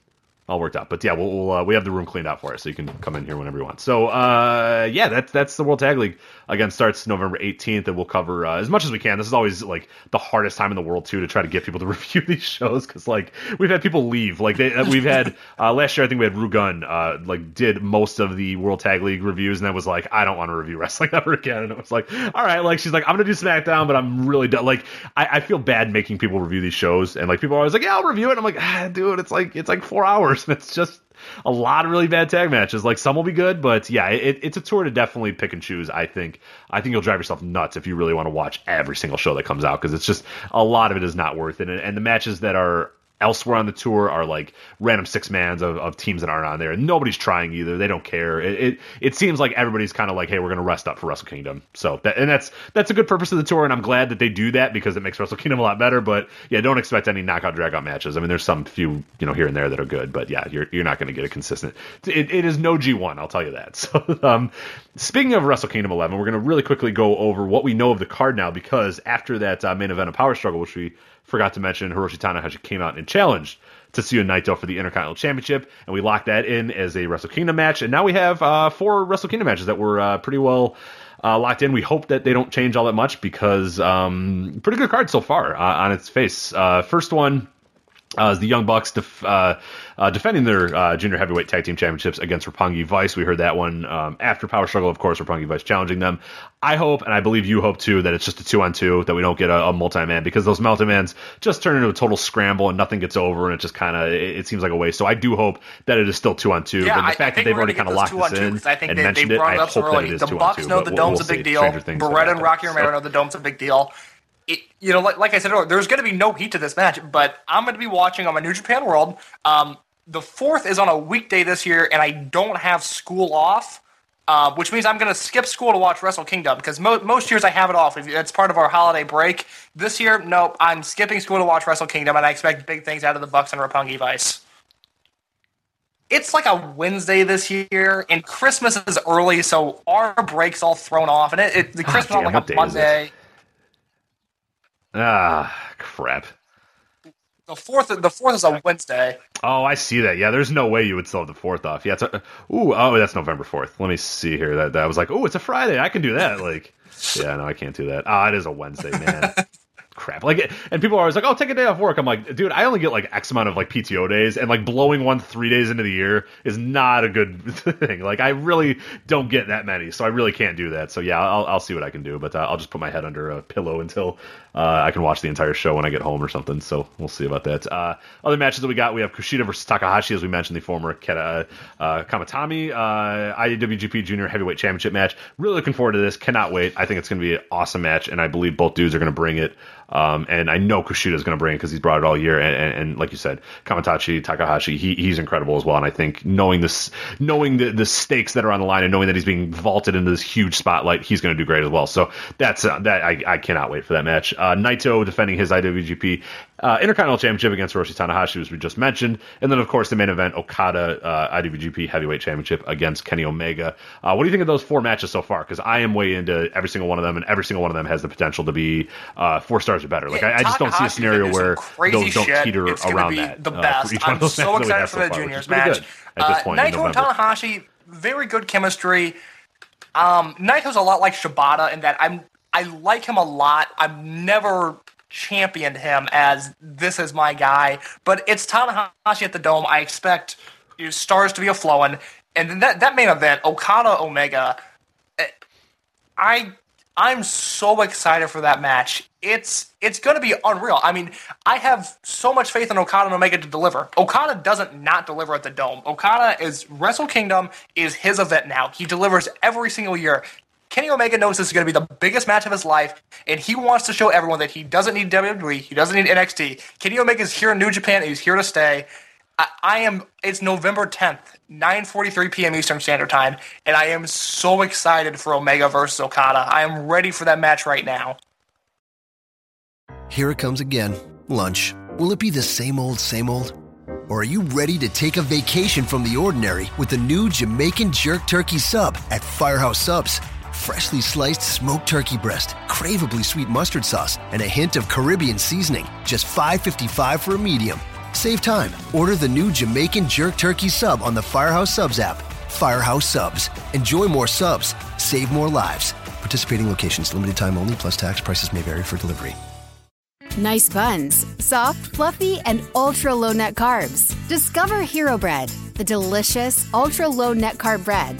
all worked out. But yeah, we'll, we'll uh, we have the room cleaned out for us, so you can come in here whenever you want. So uh, yeah, that's that's the World Tag League. Again, starts November 18th, and we'll cover uh, as much as we can. This is always like the hardest time in the world too to try to get people to [LAUGHS] review these shows because like we've had people leave. Like they, we've had [LAUGHS] uh, last year, I think we had Rugun uh, like did most of the World Tag League reviews, and then was like, I don't want to review wrestling [LAUGHS] ever again. And it was like, all right, like she's like, I'm gonna do SmackDown, but I'm really done. Like I, I feel bad making people review these shows, and like people are always like, yeah, I'll review it. And I'm like, ah, dude, it's like it's like four hours, it's [LAUGHS] just a lot of really bad tag matches. Like some will be good, but yeah, it, it's a tour to definitely pick and choose. I think. I think you'll drive yourself nuts if you really want to watch every single show that comes out because it's just a lot of it is not worth it. And, and the matches that are elsewhere on the tour are like random six mans of, of teams that aren't on there, and nobody's trying either. They don't care. It it, it seems like everybody's kind of like, hey, we're gonna rest up for Wrestle Kingdom. So that and that's that's a good purpose of the tour, and I'm glad that they do that because it makes Wrestle Kingdom a lot better. But yeah, don't expect any knockout drag out matches. I mean, there's some few you know here and there that are good, but yeah, you're you're not going to get a consistent. It, it is no G1, I'll tell you that. [LAUGHS] So um, speaking of Wrestle Kingdom 11, we're going to really quickly go over what we know of the card now because after that uh, main event of Power Struggle, which we forgot to mention, Hiroshi Tanahashi came out and challenged Tetsuya Naito for the Intercontinental Championship, and we locked that in as a Wrestle Kingdom match. And now we have uh, four Wrestle Kingdom matches that were uh, pretty well uh, locked in. We hope that they don't change all that much because um, pretty good card so far uh, on its face. Uh, first one. Uh, is the Young Bucks def- uh, uh, defending their uh, junior heavyweight tag team championships against Roppongi Vice. We heard that one um, after Power Struggle, of course. Roppongi Vice challenging them. I hope, and I believe you hope too, that it's just a two on two, that we don't get a, a multi man because those multi mans just turn into a total scramble and nothing gets over, and it just kind of it, it seems like a waste. So I do hope that it is still two on two. Yeah, but the I- I fact that they've already kind of locked this two in. I think and they, they mentioned it, I it up hope that it is The two on Bucks two. know the we'll- dome's we'll a big deal. Stranger things have Beretta and Rocky so. Romero know the dome's a big deal. It, you know, like, like I said earlier, there's going to be no heat to this match, but I'm going to be watching on my New Japan World. Um, the fourth is on a weekday this year, and I don't have school off, uh, which means I'm going to skip school to watch Wrestle Kingdom because mo- most years I have it off. It's part of our holiday break. This year, nope, I'm skipping school to watch Wrestle Kingdom, and I expect big things out of the Bucks and Roppongi Vice. It's like a Wednesday this year, and Christmas is early, so our break's all thrown off, and it, it the Christmas damn, on like a day is it? Monday. Ah, crap. The fourth, the fourth is a Wednesday. Oh, I see that. Yeah, there's no way you would still have the fourth off. Yeah, it's a, ooh, oh, that's November fourth. Let me see here. That that was like, oh, it's a Friday. I can do that. Like, [LAUGHS] yeah, no, I can't do that. Ah, it is a Wednesday, man. [LAUGHS] Crap. Like, and people are always like, oh, take a day off work. I'm like, dude, I only get like X amount of like PTO days, and like blowing one three days into the year is not a good [LAUGHS] thing. Like, I really don't get that many, so I really can't do that. So yeah, I'll I'll see what I can do, but uh, I'll just put my head under a pillow until uh, I can watch the entire show when I get home or something. So we'll see about that. Uh, other matches that we got, we have Kushida versus Takahashi, as we mentioned, the former Keta, uh, Kamaitachi uh, IWGP Junior Heavyweight Championship match. Really looking forward to this. Cannot wait. I think it's going to be an awesome match, and I believe both dudes are going to bring it. Um, and I know Kushida is going to bring it because he's brought it all year. And, and, and like you said, Kamaitachi Takahashi, he, he's incredible as well. And I think knowing this, knowing the, the stakes that are on the line, and knowing that he's being vaulted into this huge spotlight, he's going to do great as well. So that's uh, that. I, I cannot wait for that match. Uh, Naito defending his IWGP uh, Intercontinental Championship against Hiroshi Tanahashi, as we just mentioned, and then of course the main event, Okada uh, IWGP Heavyweight Championship against Kenny Omega. Uh, what do you think of those four matches so far? Because I am way into every single one of them, and every single one of them has the potential to be uh, four stars or better. Like I, I just don't see a scenario can do some where those don't shit. teeter It's around be that. The uh, best. I'm so matches that we excited for so the far, juniors match. at this Uh, point in Naito and Tanahashi, very good chemistry. Um, Naito's a lot like Shibata in that I'm I like him a lot. I've never championed him as this is my guy, but it's Tanahashi at the Dome. I expect you know, stars to be a flowing, and then that that main event, Okada Omega. eh, I I'm so excited for that match. It's it's going to be unreal. I mean, I have so much faith in Okada and Omega to deliver. Okada doesn't not deliver at the Dome. Okada is Wrestle Kingdom is his event now. He delivers every single year. Kenny Omega knows this is going to be the biggest match of his life, and he wants to show everyone that he doesn't need WWE, he doesn't need NXT. Kenny Omega is here in New Japan, and he's here to stay. I, I am. It's November 10th, 9:43 p.m. Eastern Standard Time, and I am so excited for Omega versus Okada. I am ready for that match right now. Here it comes again. Lunch. Will it be the same old, same old? Or are you ready to take a vacation from the ordinary with the new Jamaican Jerk Turkey Sub at Firehouse Subs? Freshly sliced smoked turkey breast, craveably sweet mustard sauce, and a hint of Caribbean seasoning. Just $5.55 for a medium. Save time. Order the new Jamaican Jerk Turkey Sub on the Firehouse Subs app. Firehouse Subs. Enjoy more subs. Save more lives. Participating locations, limited time only, plus tax. Prices may vary for delivery. Nice buns, soft, fluffy, and ultra low net carbs. Discover Hero Bread, the delicious ultra low net carb bread